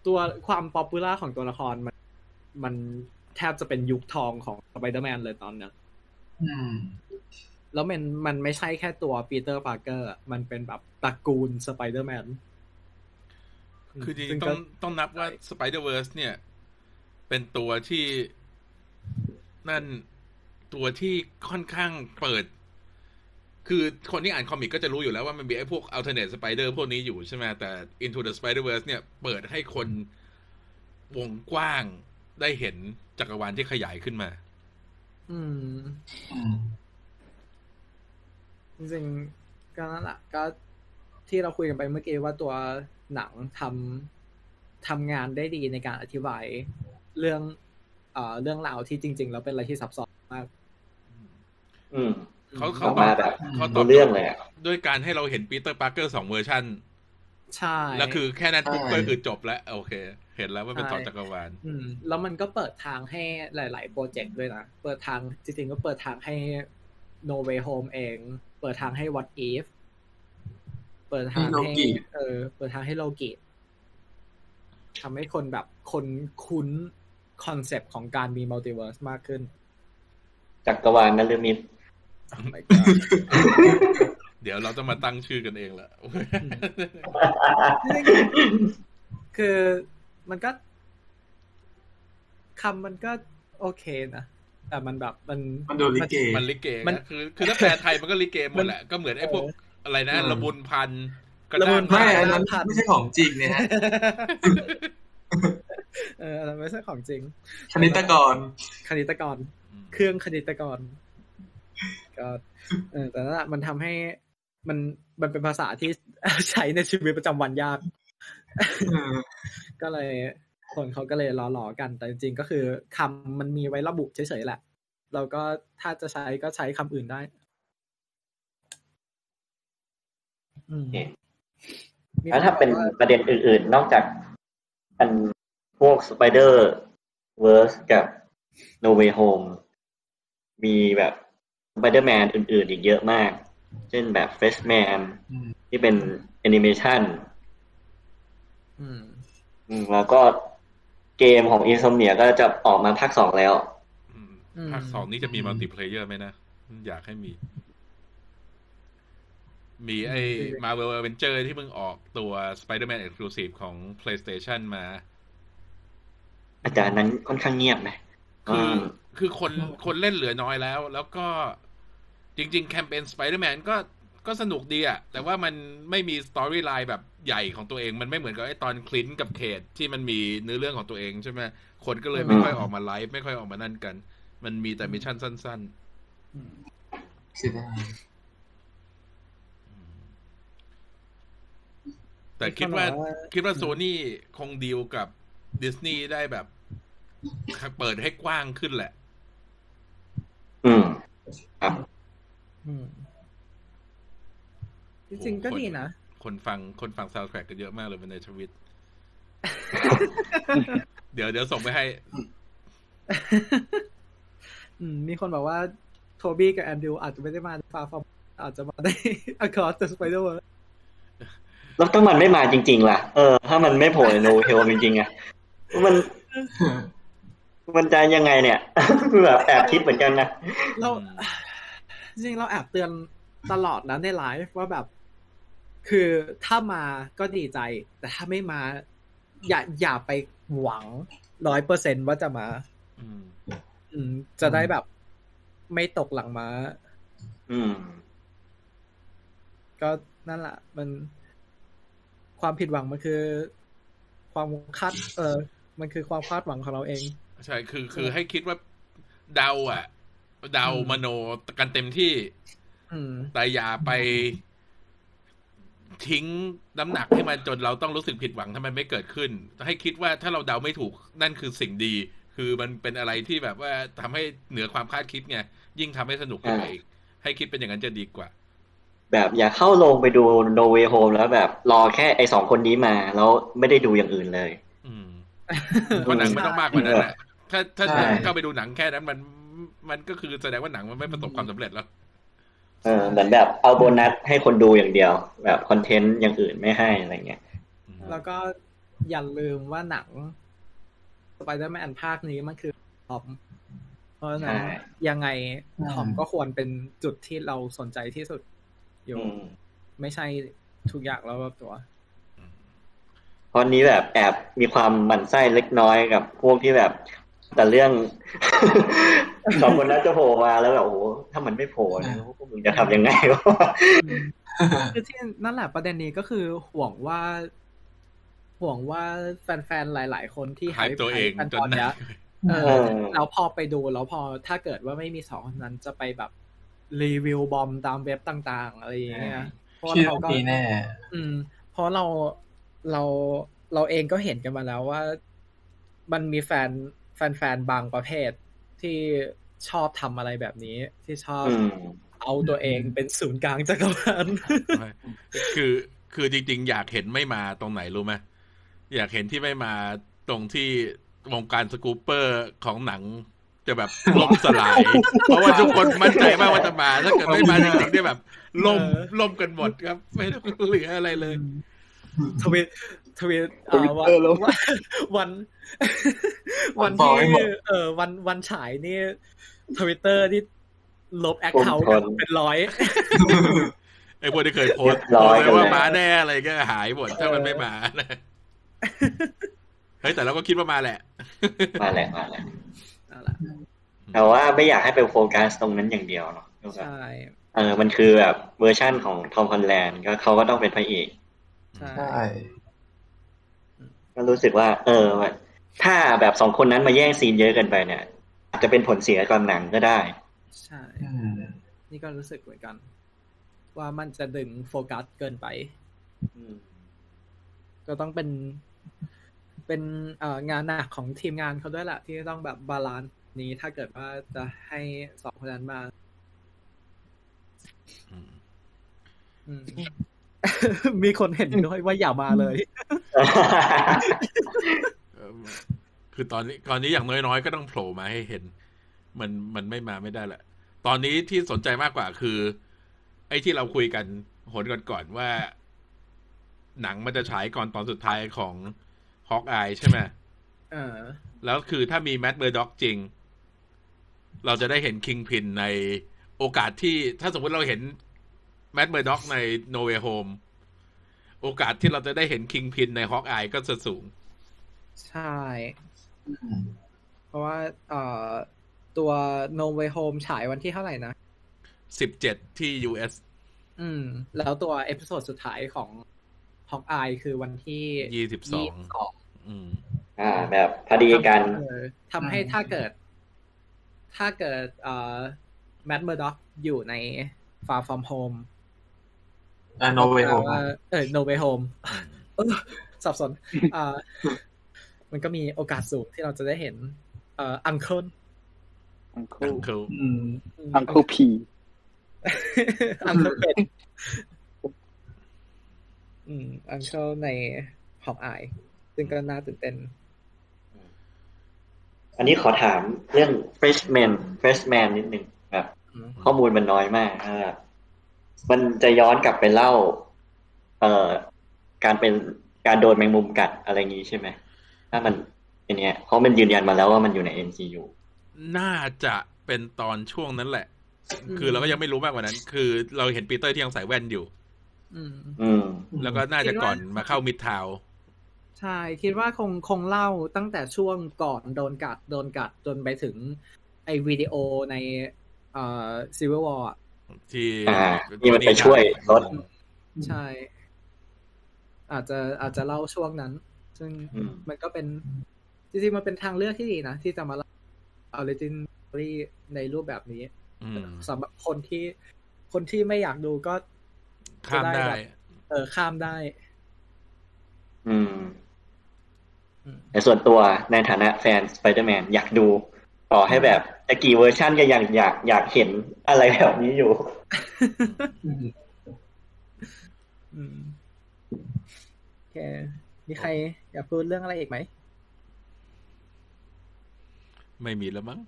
ตัวความ popular ของตัวละครมัน มันแทบจะเป็นยุคทองของสไปเดอร์แมนเลยตอนเนี้ยอืมแล้วมันมันไม่ใช่แค่ตัว Peter Parker มันเป็นแบบตระกูลสไปเดอร์แมน คือซึ่งจริงๆก็ต้องต้องนับว่า Spider-Verse เนี่ย เป็นตัวที่นั่นตัวที่ค่อนข้างเปิด คือคนที่อ่านคอมิกก็จะรู้อยู่แล้วว่ามันมีไอ้พวก alternate spider พวกนี้อยู่ใช่ไหมแต่ Into the Spider-Verse เนี่ยเปิดให้คนวงกว้างได้เห็นจักรวาลที่ขยายขึ้นมา อืมอืมจริงๆก็นั่นแหละก็ที่เราคุยกันไปเมื่อกี้ว่าตัวหนังทำทำงานได้ดีในการอธิบายเรื่องเอ่อเรื่องราวที่จริง ๆ แล้วเป็นอะไรที่ซับซ้อนมาก อืม เขาเขาออกมาแบบเขาตอรู้เรื่องเลยอะด้วยการให้เราเห็น Peter Parker สองเวอร์ชันใช่ แล้วคือแค่นั้นปุ๊บใช่ก็คือจบแล้ว โอเค เห็นแล้วว่าเป็นใช่ต่อจักรวาลอืมแล้วมันก็เปิดทางให้หลาย ๆ โปรเจกต์ด้วยนะ เปิดทางจริงๆก็เปิดทางให้ No Way Home เอง เปิดทางให้ What If เปิดทางให้ให้ Loki เออ เปิดทางให้โลกิทำให้คนแบบคนคุ้น concept ของการมี multiverse มากขึ้น จักรวาลนฤมิต Oh my god เดี๋ยวเราต้องมาตั้งชื่อกันเองละคือมันก็คำมันก็โอเคนะแต่มันแบบมันมันดูลิเกมันลิเกมันนะคือ คือถ้าแปลไทยมันก็ลิเกหมดแหละก็เหมือนไอ้พวกเอออะไรนะอืมระบุนพันธุ์กระระบุด้างนพัไม่ธุ์อันนั้นพันไม่ใช่ของจริงเนี่ยฮะเอออันนั้นไม่ใช่ของจริง คณิตกร คณิตกร เครื่องคณิตกร ก็เออแต่นั่นแหละมันทำให้มันมันเป็นภาษาที่ใช้ในชีวิตประจำวันยากอืมก็เลยคนเขาก็เลยล้อๆกัน แต่จริงๆก็คือคำมันมีไว้ระบุเฉยๆแหละแล้วก็ถ้าจะใช้ก็ใช้คำอื่นได้อืมโอเคมีแล้วถ้าเป็นคบอกว่ประเด็นอื่นๆ นอกจากอันพวก Spider Verse กับ No Way Home มีแบบ Spider-Man อื่น ๆ อีกเยอะมาก เช่นแบบ Freshman อืมที่เป็นแอนิเมชันอืมอืมแล้วก็เกมของ Insomniac ก็จะออกมาภาคสองแล้วอืมอืมภาคสองนี้จะมี multiplayer ไหมนะ อยากให้มี มีไอ้ Marvel Avenger ที่เพิ่งออกตัว Spider-Man exclusive ของ PlayStation มา อาจารย์นั้นค่อนข้างเงียบไหม คือมคือคนคนเล่นเหลือน้อยแล้ว แล้วก็จริง ๆ แคมเปญ Spider-Man ก็ก็สนุกดีอะแต่ว่ามันไม่มี storyline แบบใหญ่ของตัวเอง มันไม่เหมือนกับไอ้ตอน Clint กับ Kate ที่มันมีเนื้อเรื่องของตัวเองใช่ไหมคนก็เลยไม่ค่อยออกมาไลฟ์ไม่ค่อยออกมานั่นกัน มันมีแต่ mission สั้นเสียดายๆแต่คิดว่าคิดว่าโซนี่คงดีลกับดิสนีย์ได้แบบ เปิดให้กว้างขึ้นแหละ อืมครับอืมจริงๆก็ดีนะ คนฟังคนฟังซาวด์แทร็กกันเยอะมากเลยในทวิตเดี๋ยวเดี๋ยวส่งไปให้อืมมีคนบอกว่า Tobey กับแอนดรูอาจจะไม่ได้มา Far From อาจจะมาได้ Across the Spider-Verse แล้วถ้ามันไม่มาจริง ๆ ล่ะ เออ ถ้ามันไม่โผล่ใน No Way Home จริงๆอะมัน มันจะยังไงเนี่ยแบบแอบคิดเหมือนกันนะเราอืมจริงๆเราแอบเตือนตลอดนะในไลฟ์ว่าแบบ คือถ้ามาก็ดีใจ แต่ถ้าไม่มา อย่าอย่าไปหวังร้อยเปอร์เซนว่าจะมาอืมอืมจะได้แบบ ไม่ตกหลังมาอืมก็นั่นแหละมันความผิดหวังมันคือ ความคาด เออ มันคือความคาดหวังของเราเอง ใช่คือคือให้คิดว่าเดาอะ เดาอืมมโนกันเต็มที่อืมแต่อย่าไปทิ้งน้ำหนักให้มันจนเราต้องรู้สึกผิดหวังถ้ามันไม่เกิดขึ้น ให้คิดว่าถ้าเราเดาไม่ถูกนั่นคือสิ่งดี คือมันเป็นอะไรที่แบบว่าทำให้เหนือความคาดคิดไงยิ่งทำให้สนุกขึ้นไปอีกให้คิดเป็นอย่างนั้นจะดีกว่า แบบอย่าเข้าโรงไปดู No Way Home แล้วแบบรอแค่ไอสองคนนี้มา แล้วไม่ได้ดูอย่างอื่นเลย อืมเพราะหนังมันต้องมากกว่านั้นแหละ ถ้าถ้าใช่เข้าไปดูหนังแค่นั้นมันมันก็คือแสดงว่าหนังมันไม่ประสบความสำเร็จแล้ว เออเหมือนแบบเอาโบนัสให้คนดูอย่างเดียว แบบ content อย่างอื่นไม่ให้อะไรเงี้ย แล้วก็อย่าลืมว่าหนังสไปเดอร์แมนภาคนี้มันคือทอม เพราะฉะนั้นใช่ยังไงอืมทอมก็ควรเป็นจุดที่เราสนใจที่สุดอยู่อืมไม่ใช่ทุกอย่างแล้วรอบตัวเพราะนี้แบบแอบมีความหมั่นไส้เล็กน้อยกับพวกที่แบบ แต่เรื่องสองคนนั้นจะโผล่มาแล้วแบบโอ้โหถ้ามันไม่โผล่นะพวกมึงจะทำยังไงวะคือที่นั่นแหละประเด็นนี้ก็คือห่วงว่า ห่วงว่าแฟนๆหลาย ๆ คนที่หายตัวเองกันจตนอนเนี้ยหนักเออแล้วพอไปดูแล้วพอถ้าเกิดว่าไม่มีสองคนนั้นจะไปแบบรีวิวบอมตามเว็บต่าง ๆ อะไรอย่างเงี้ยเพราะว่าชื่อเขาก็มีแน่อืม เพราะเราเราเราเองก็เห็นกันมาแล้วว่า มันมีแฟน แฟนๆบางประเภทที่ชอบทำอะไรแบบนี้ที่ชอบอืมเอาตัวเองเป็นศูนย์กลางจักรวาลคือคือจริง ๆ อยากเห็นไม่มาตรงไหนรู้ไหมอยากเห็นที่ไม่มาตรงที่วงการสกูปเปอร์ของหนังจะแบบล่มสลาย เพราะว่าทุกคนมั่นใจมากว่าจะมา ถ้าเกิดไม่มาจริงๆเนี่ยแบบล่มล่มกันหมดครับ ไม่ต้องเหลืออะไรเลยทวิต ทวิตเอ่อวันเออแล้ววัน วันปล่ที่อยหมดเออวันวันฉายนี่ทวิตเตอร์ที่ลบ account คนเป็นร้อยไอ้พวกที่เคยโพสต์เรียบร้อยโพสต์ไว้ว่ากันเลยมาแน่อะไรก็หายหมดถ้ามันไม่มานะเฮ้ยแต่เราก็คิดว่ามาแหละ มาแหละมาแหละนั่นแหละแต่ว่าไม่อยากให้ไปโฟกัสตรงนั้นอย่างเดียวเนาะใช่เออมันคือแบบเวอร์ชั่นของ Tom Holland ก็เขาก็ต้องเป็นพระเอกใช่ใช่ ก็รู้สึกว่า เออว่าถ้าแบบสองคนนั้นมาแย่ง scene เยอะเกินไปเนี่ย อาจจะเป็นผลเสียกับหนังก็ได้ ใช่อืมนี่ก็รู้สึกเหมือนกัน ว่ามันจะดึงโฟกัสเกินไปอืมก็ต้องเป็น เป็นเอ่องานหนักของทีมงานเขาด้วยแหละที่ต้องแบบ balance นี้ถ้าเกิดว่าจะให้สองคนนั้นมาอื มอืมมีคนเห็นด้วยว่าอย่ามาเลยเออคือตอนนี้ตอนนี้อย่างน้อยๆ ก็ต้องโผล่มาให้เห็น มันมันไม่มาไม่ได้แหละ ตอนนี้ที่สนใจมากกว่าคือ ไอ้ที่เราคุยกันหนก่อนๆว่า หนังมันจะฉายก่อนตอนสุดท้ายของ Hawkeye ใช่ไหมเออ แล้วคือถ้ามี Matt Murdock จริง เราจะได้เห็น Kingpin ในโอกาสที่ถ้าสมมติเราเห็น Matt Murdock ใน No Way Homeโอกาสที่เราจะได้เห็น Kingpin ใน Hawkeye ก็จะสูง ใช่ เพราะว่าเอ่อตัว No Way Home ฉายวันที่เท่าไหร่นะสิบเจ็ดที่ US อืม แล้วตัว episode สุดท้ายของ Hawkeye คือวันที่ยี่สิบสอง22อืมอ่า แบบพอดีกันเออทำให้ถ้าเกิด ถ้าเกิดเอ่อ Matt Murdockอยู่ใน Far From Home อ่าโนเวโฮแปลว่าเออ No Way Home เออสับสนอ่ามันก็มีโอกาสสูงที่เราจะได้เห็น เอ่ออังเคิลอังอัเคิลงเคิลอืมอังเคิลพีอังเคิลเป็นอืมอังเคิลในฮอกอาย ซึ่งก็น่าตื่นเต้น อันนี้ขอถามเรื่อง freshman freshman นิดนึงแบบอืมข้อมูลมันน้อยมากนะครับ มันจะย้อนกลับไปเล่า เอ่อ การเป็นการโดนแมงมุมกัดอะไรอย่างนี้ใช่ไหมถ้ามันอันเนี้ยเพราะมันยืนยันมาแล้วว่ามันอยู่ใน MCU น่าจะเป็นตอนช่วงนั้นแหละ คือเราก็ยังไม่รู้มากกว่านั้น คือเราเห็นปีเตอร์ที่ยังใส่แว่นอยู่อืมอืมแล้วก็น่าจะก่อนมาเข้ามิดทาวน์ใช่ คิดว่าคงคงเล่าตั้งแต่ช่วงก่อนโดนกัด โดนกัดจนไปถึง ไอวิดีโอในเอ่อ Civil War ที่อ่า ที่มันไปช่วยลดใช่ อาจจะอาจจะเล่าช่วงนั้น ซึ่งอืมมันก็เป็นจริงๆมันเป็นทางเลือกที่ดีนะ ที่จะมาเล่า origin ในรูปแบบนี้อืมสำหรับคนที่คนที่ไม่อยากดูก็ข้ามได้ เออข้ามได้ อืมอืมแต่ส่วนตัวในฐานะแฟน Spider-Man อยากดู ต่อให้แบบจะกี่เวอร์ชันก็ยังอยากอยากเห็นอะไรแบบนี้อยู่อืมโอเคมีใครอยากพูดเรื่องอะไรอีกไหม ไม่มีแล้วมั้ง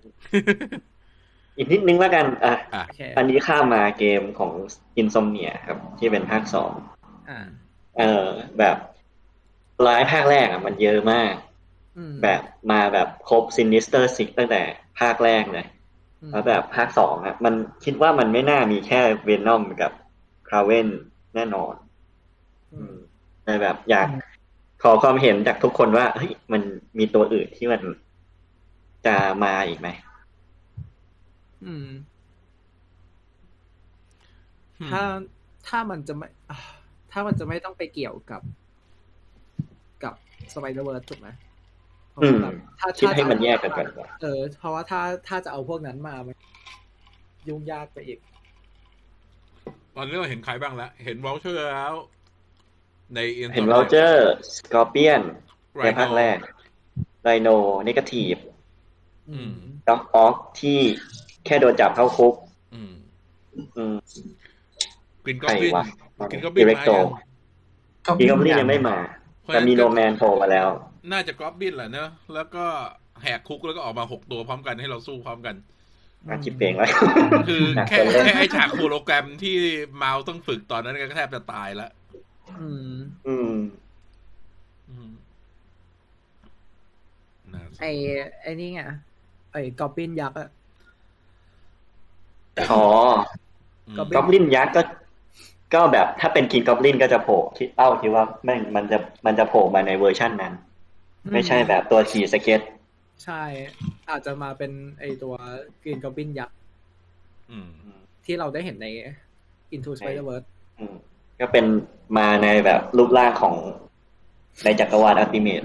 อีกนิดนึงแล้วกัน อะอะโอเคอันนี้ข้ามมาเกมของ Insomnia ครับ ที่เป็นภาคสองอ่าเออ แบบร้ายภาคแรกอะ มันเยอะมากอืม แบบมาแบบครบ Sinister Six ตั้งแต่ภาคแรกเลยอืมแล้วแบบภาคสองอะ มันคิดว่ามันไม่น่ามีแค่เวนอมกับคราเวนแน่นอนอืมแต่แบบอยากขอความเห็นจากทุกคนว่าเฮ้ยมันมีตัวอื่นที่มันจะมาอีกไหมอืมถ้าถ้ามันจะไม่อ่าถ้ามันจะไม่ต้องไปเกี่ยวกับ กับ Spider-Verse ถูกไหม แบบถ้าคิดถ้าให้จะมันแยกกันก่อนดีกว่าเออ เพราะว่าถ้าถ้าจะเอาพวกนั้นมามันยุ่งยากไปอีก ตอนนี้เราเห็นใครบ้างแล้ว เห็น Vulture แล้ว ใน Insomnia เห็นเราเจอสกอร์เปียนใน Rhino ภาคแรกไ i โนเนกาทีฟอืมด็อกออกที่แค่โดนจับเข้าคุกอืมอืมกรินก็ใครบินวะกรินก็บิน Directo มายังกีกอบลินยังไม่มา แต่มีโนแมนโผล่มาแล้ว น่าจะกรอบบินแหละเนอะแล้วก็แหกคุกแล้วก็ออกมาหกตัวพร้อมกันให้เราสู้พร้อมกันอาคิดเพลงแล้วคือหนักแค่เกินเล่นแค่ไอฉากโฮโลแกรมที่เมาต้องฝึกตอนนั้นก็แทบจะตายแล้วอืม อืมอืมน่าสนไอไอนี่ไงไอกอบบินยักษ์อะอ๋ออืมก็กอบลินยักษ์ก็ ก็แบบถ้าเป็น Green Goblin ก็จะโผล่ที่เอ้าที่ว่าแม่งมันจะมันจะโผล่มาในเวอร์ชั่นนั้น ไม่ใช่แบบตัวขี่สเก็ต ใช่ อาจจะมาเป็นไอตัวกรีนกอบบินยักษ์อืมที่เราได้เห็นใน Into Spider-Verse อืมก็เป็นมาในแบบรูปร่างของในจักรวาลอัลติเมท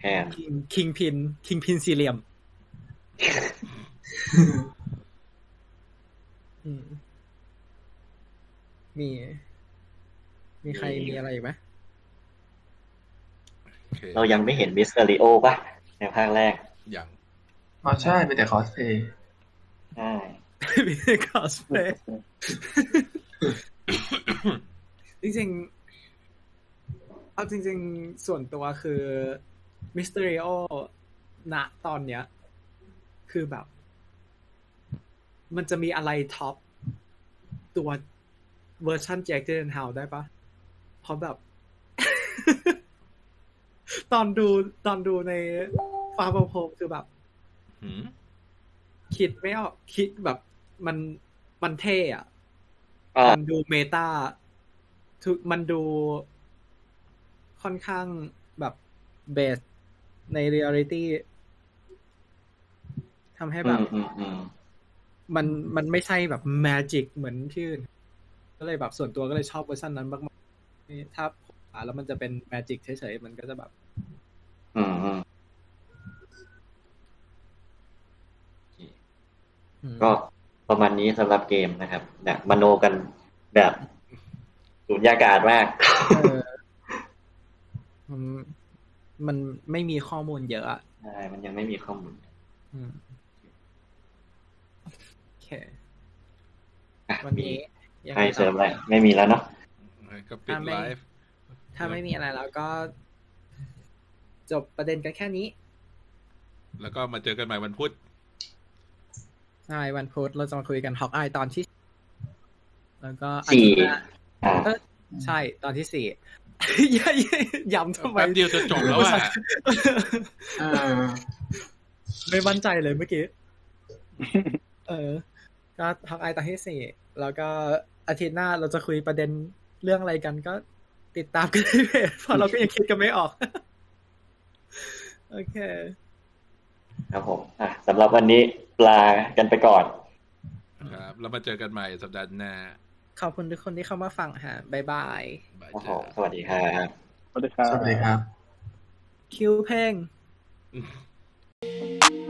แทนคิงคิงพินคิงพินสี่เหลี่ยมอืมมี มีใครมีอะไรอีกไหมโอ เคเรายังไม่เห็น Mysterio ป่ะ ในภาคแรกอย่างอ๋อใช่เป็นแต่คอสเพย์ใช่มีคอสเพลย์จริงๆ เอาจริง ๆ ส่วนตัวคือ Mysterio ณตอนเนี้ย คือแบบ มันจะมีอะไร top ตัว version Jake Gyllenhaal ได้ปะเพราะแบบ ตอนดูตอนดูในฟาร์มโฮมคือแบบหืมคิดไม่ออกคิดแบบมันมันเท่อะอ่ามันดูเมตาทุกมันดูค่อนข้างแบบเบสในเรียลิตี้ทำให้อืแบบมอืมอืมมันมันไม่ใช่แบบแมจิกเหมือนที่อื่นก็เลยแบบส่วนตัวก็เลยชอบเวอร์ชันนั้นมากๆนี่ถ้าอ่าแล้วมันจะเป็นแมจิกเฉยๆ มันก็จะแบบ อืมอืมอืมก็ประมาณนี้สำหรับเกมนะครับเนี่ยมโนกันแบบสุญญากาศมากเออมันมันไม่มีข้อมูลเยอะอะใช่มันยังไม่มีข้อมูลอืมโอเคอะวันมีนี้ยังใครไงเสริต่มออะไรไม่มีแล้วเนาะก็ปิดถ้าไม่ไลฟ์ถ้าไม่มีอะไรแล้วก็ จบประเด็นกันแค่นี้ แล้วก็มาเจอกันใหม่วันพุธใช่วันพุธเราจะมาคุยกันฮอกอายตอนที่ แล้วก็อาสี่ทิตย์หน้าอ่าเออใช่ตอนที่สี่ย้ำย้ำทำไมแป๊บเดียวจะจบแล้วอะเออไม่มั่นใจเลยเมื่อกี้ เออ ก็ฮอกอายตอนที่สี่แล้วก็อาทิตย์หน้าเราจะคุยประเด็นเรื่องอะไรกันก็ติดตามกันที่เพจเพราะเราก็ยังคิดกันไม่ออก โอเค ครับผมอะสำหรับวันนี้ลากันไปก่อน ครับแล้วมาเจอกันใหม่สัปดาห์หน้า ขอบคุณทุกคนที่เข้ามาฟังฮะบ๊ายบายบายโอ้โหจ้าสวัสดีครับสวัสดีครับ สวัสดีครับ คิวเพลงอืม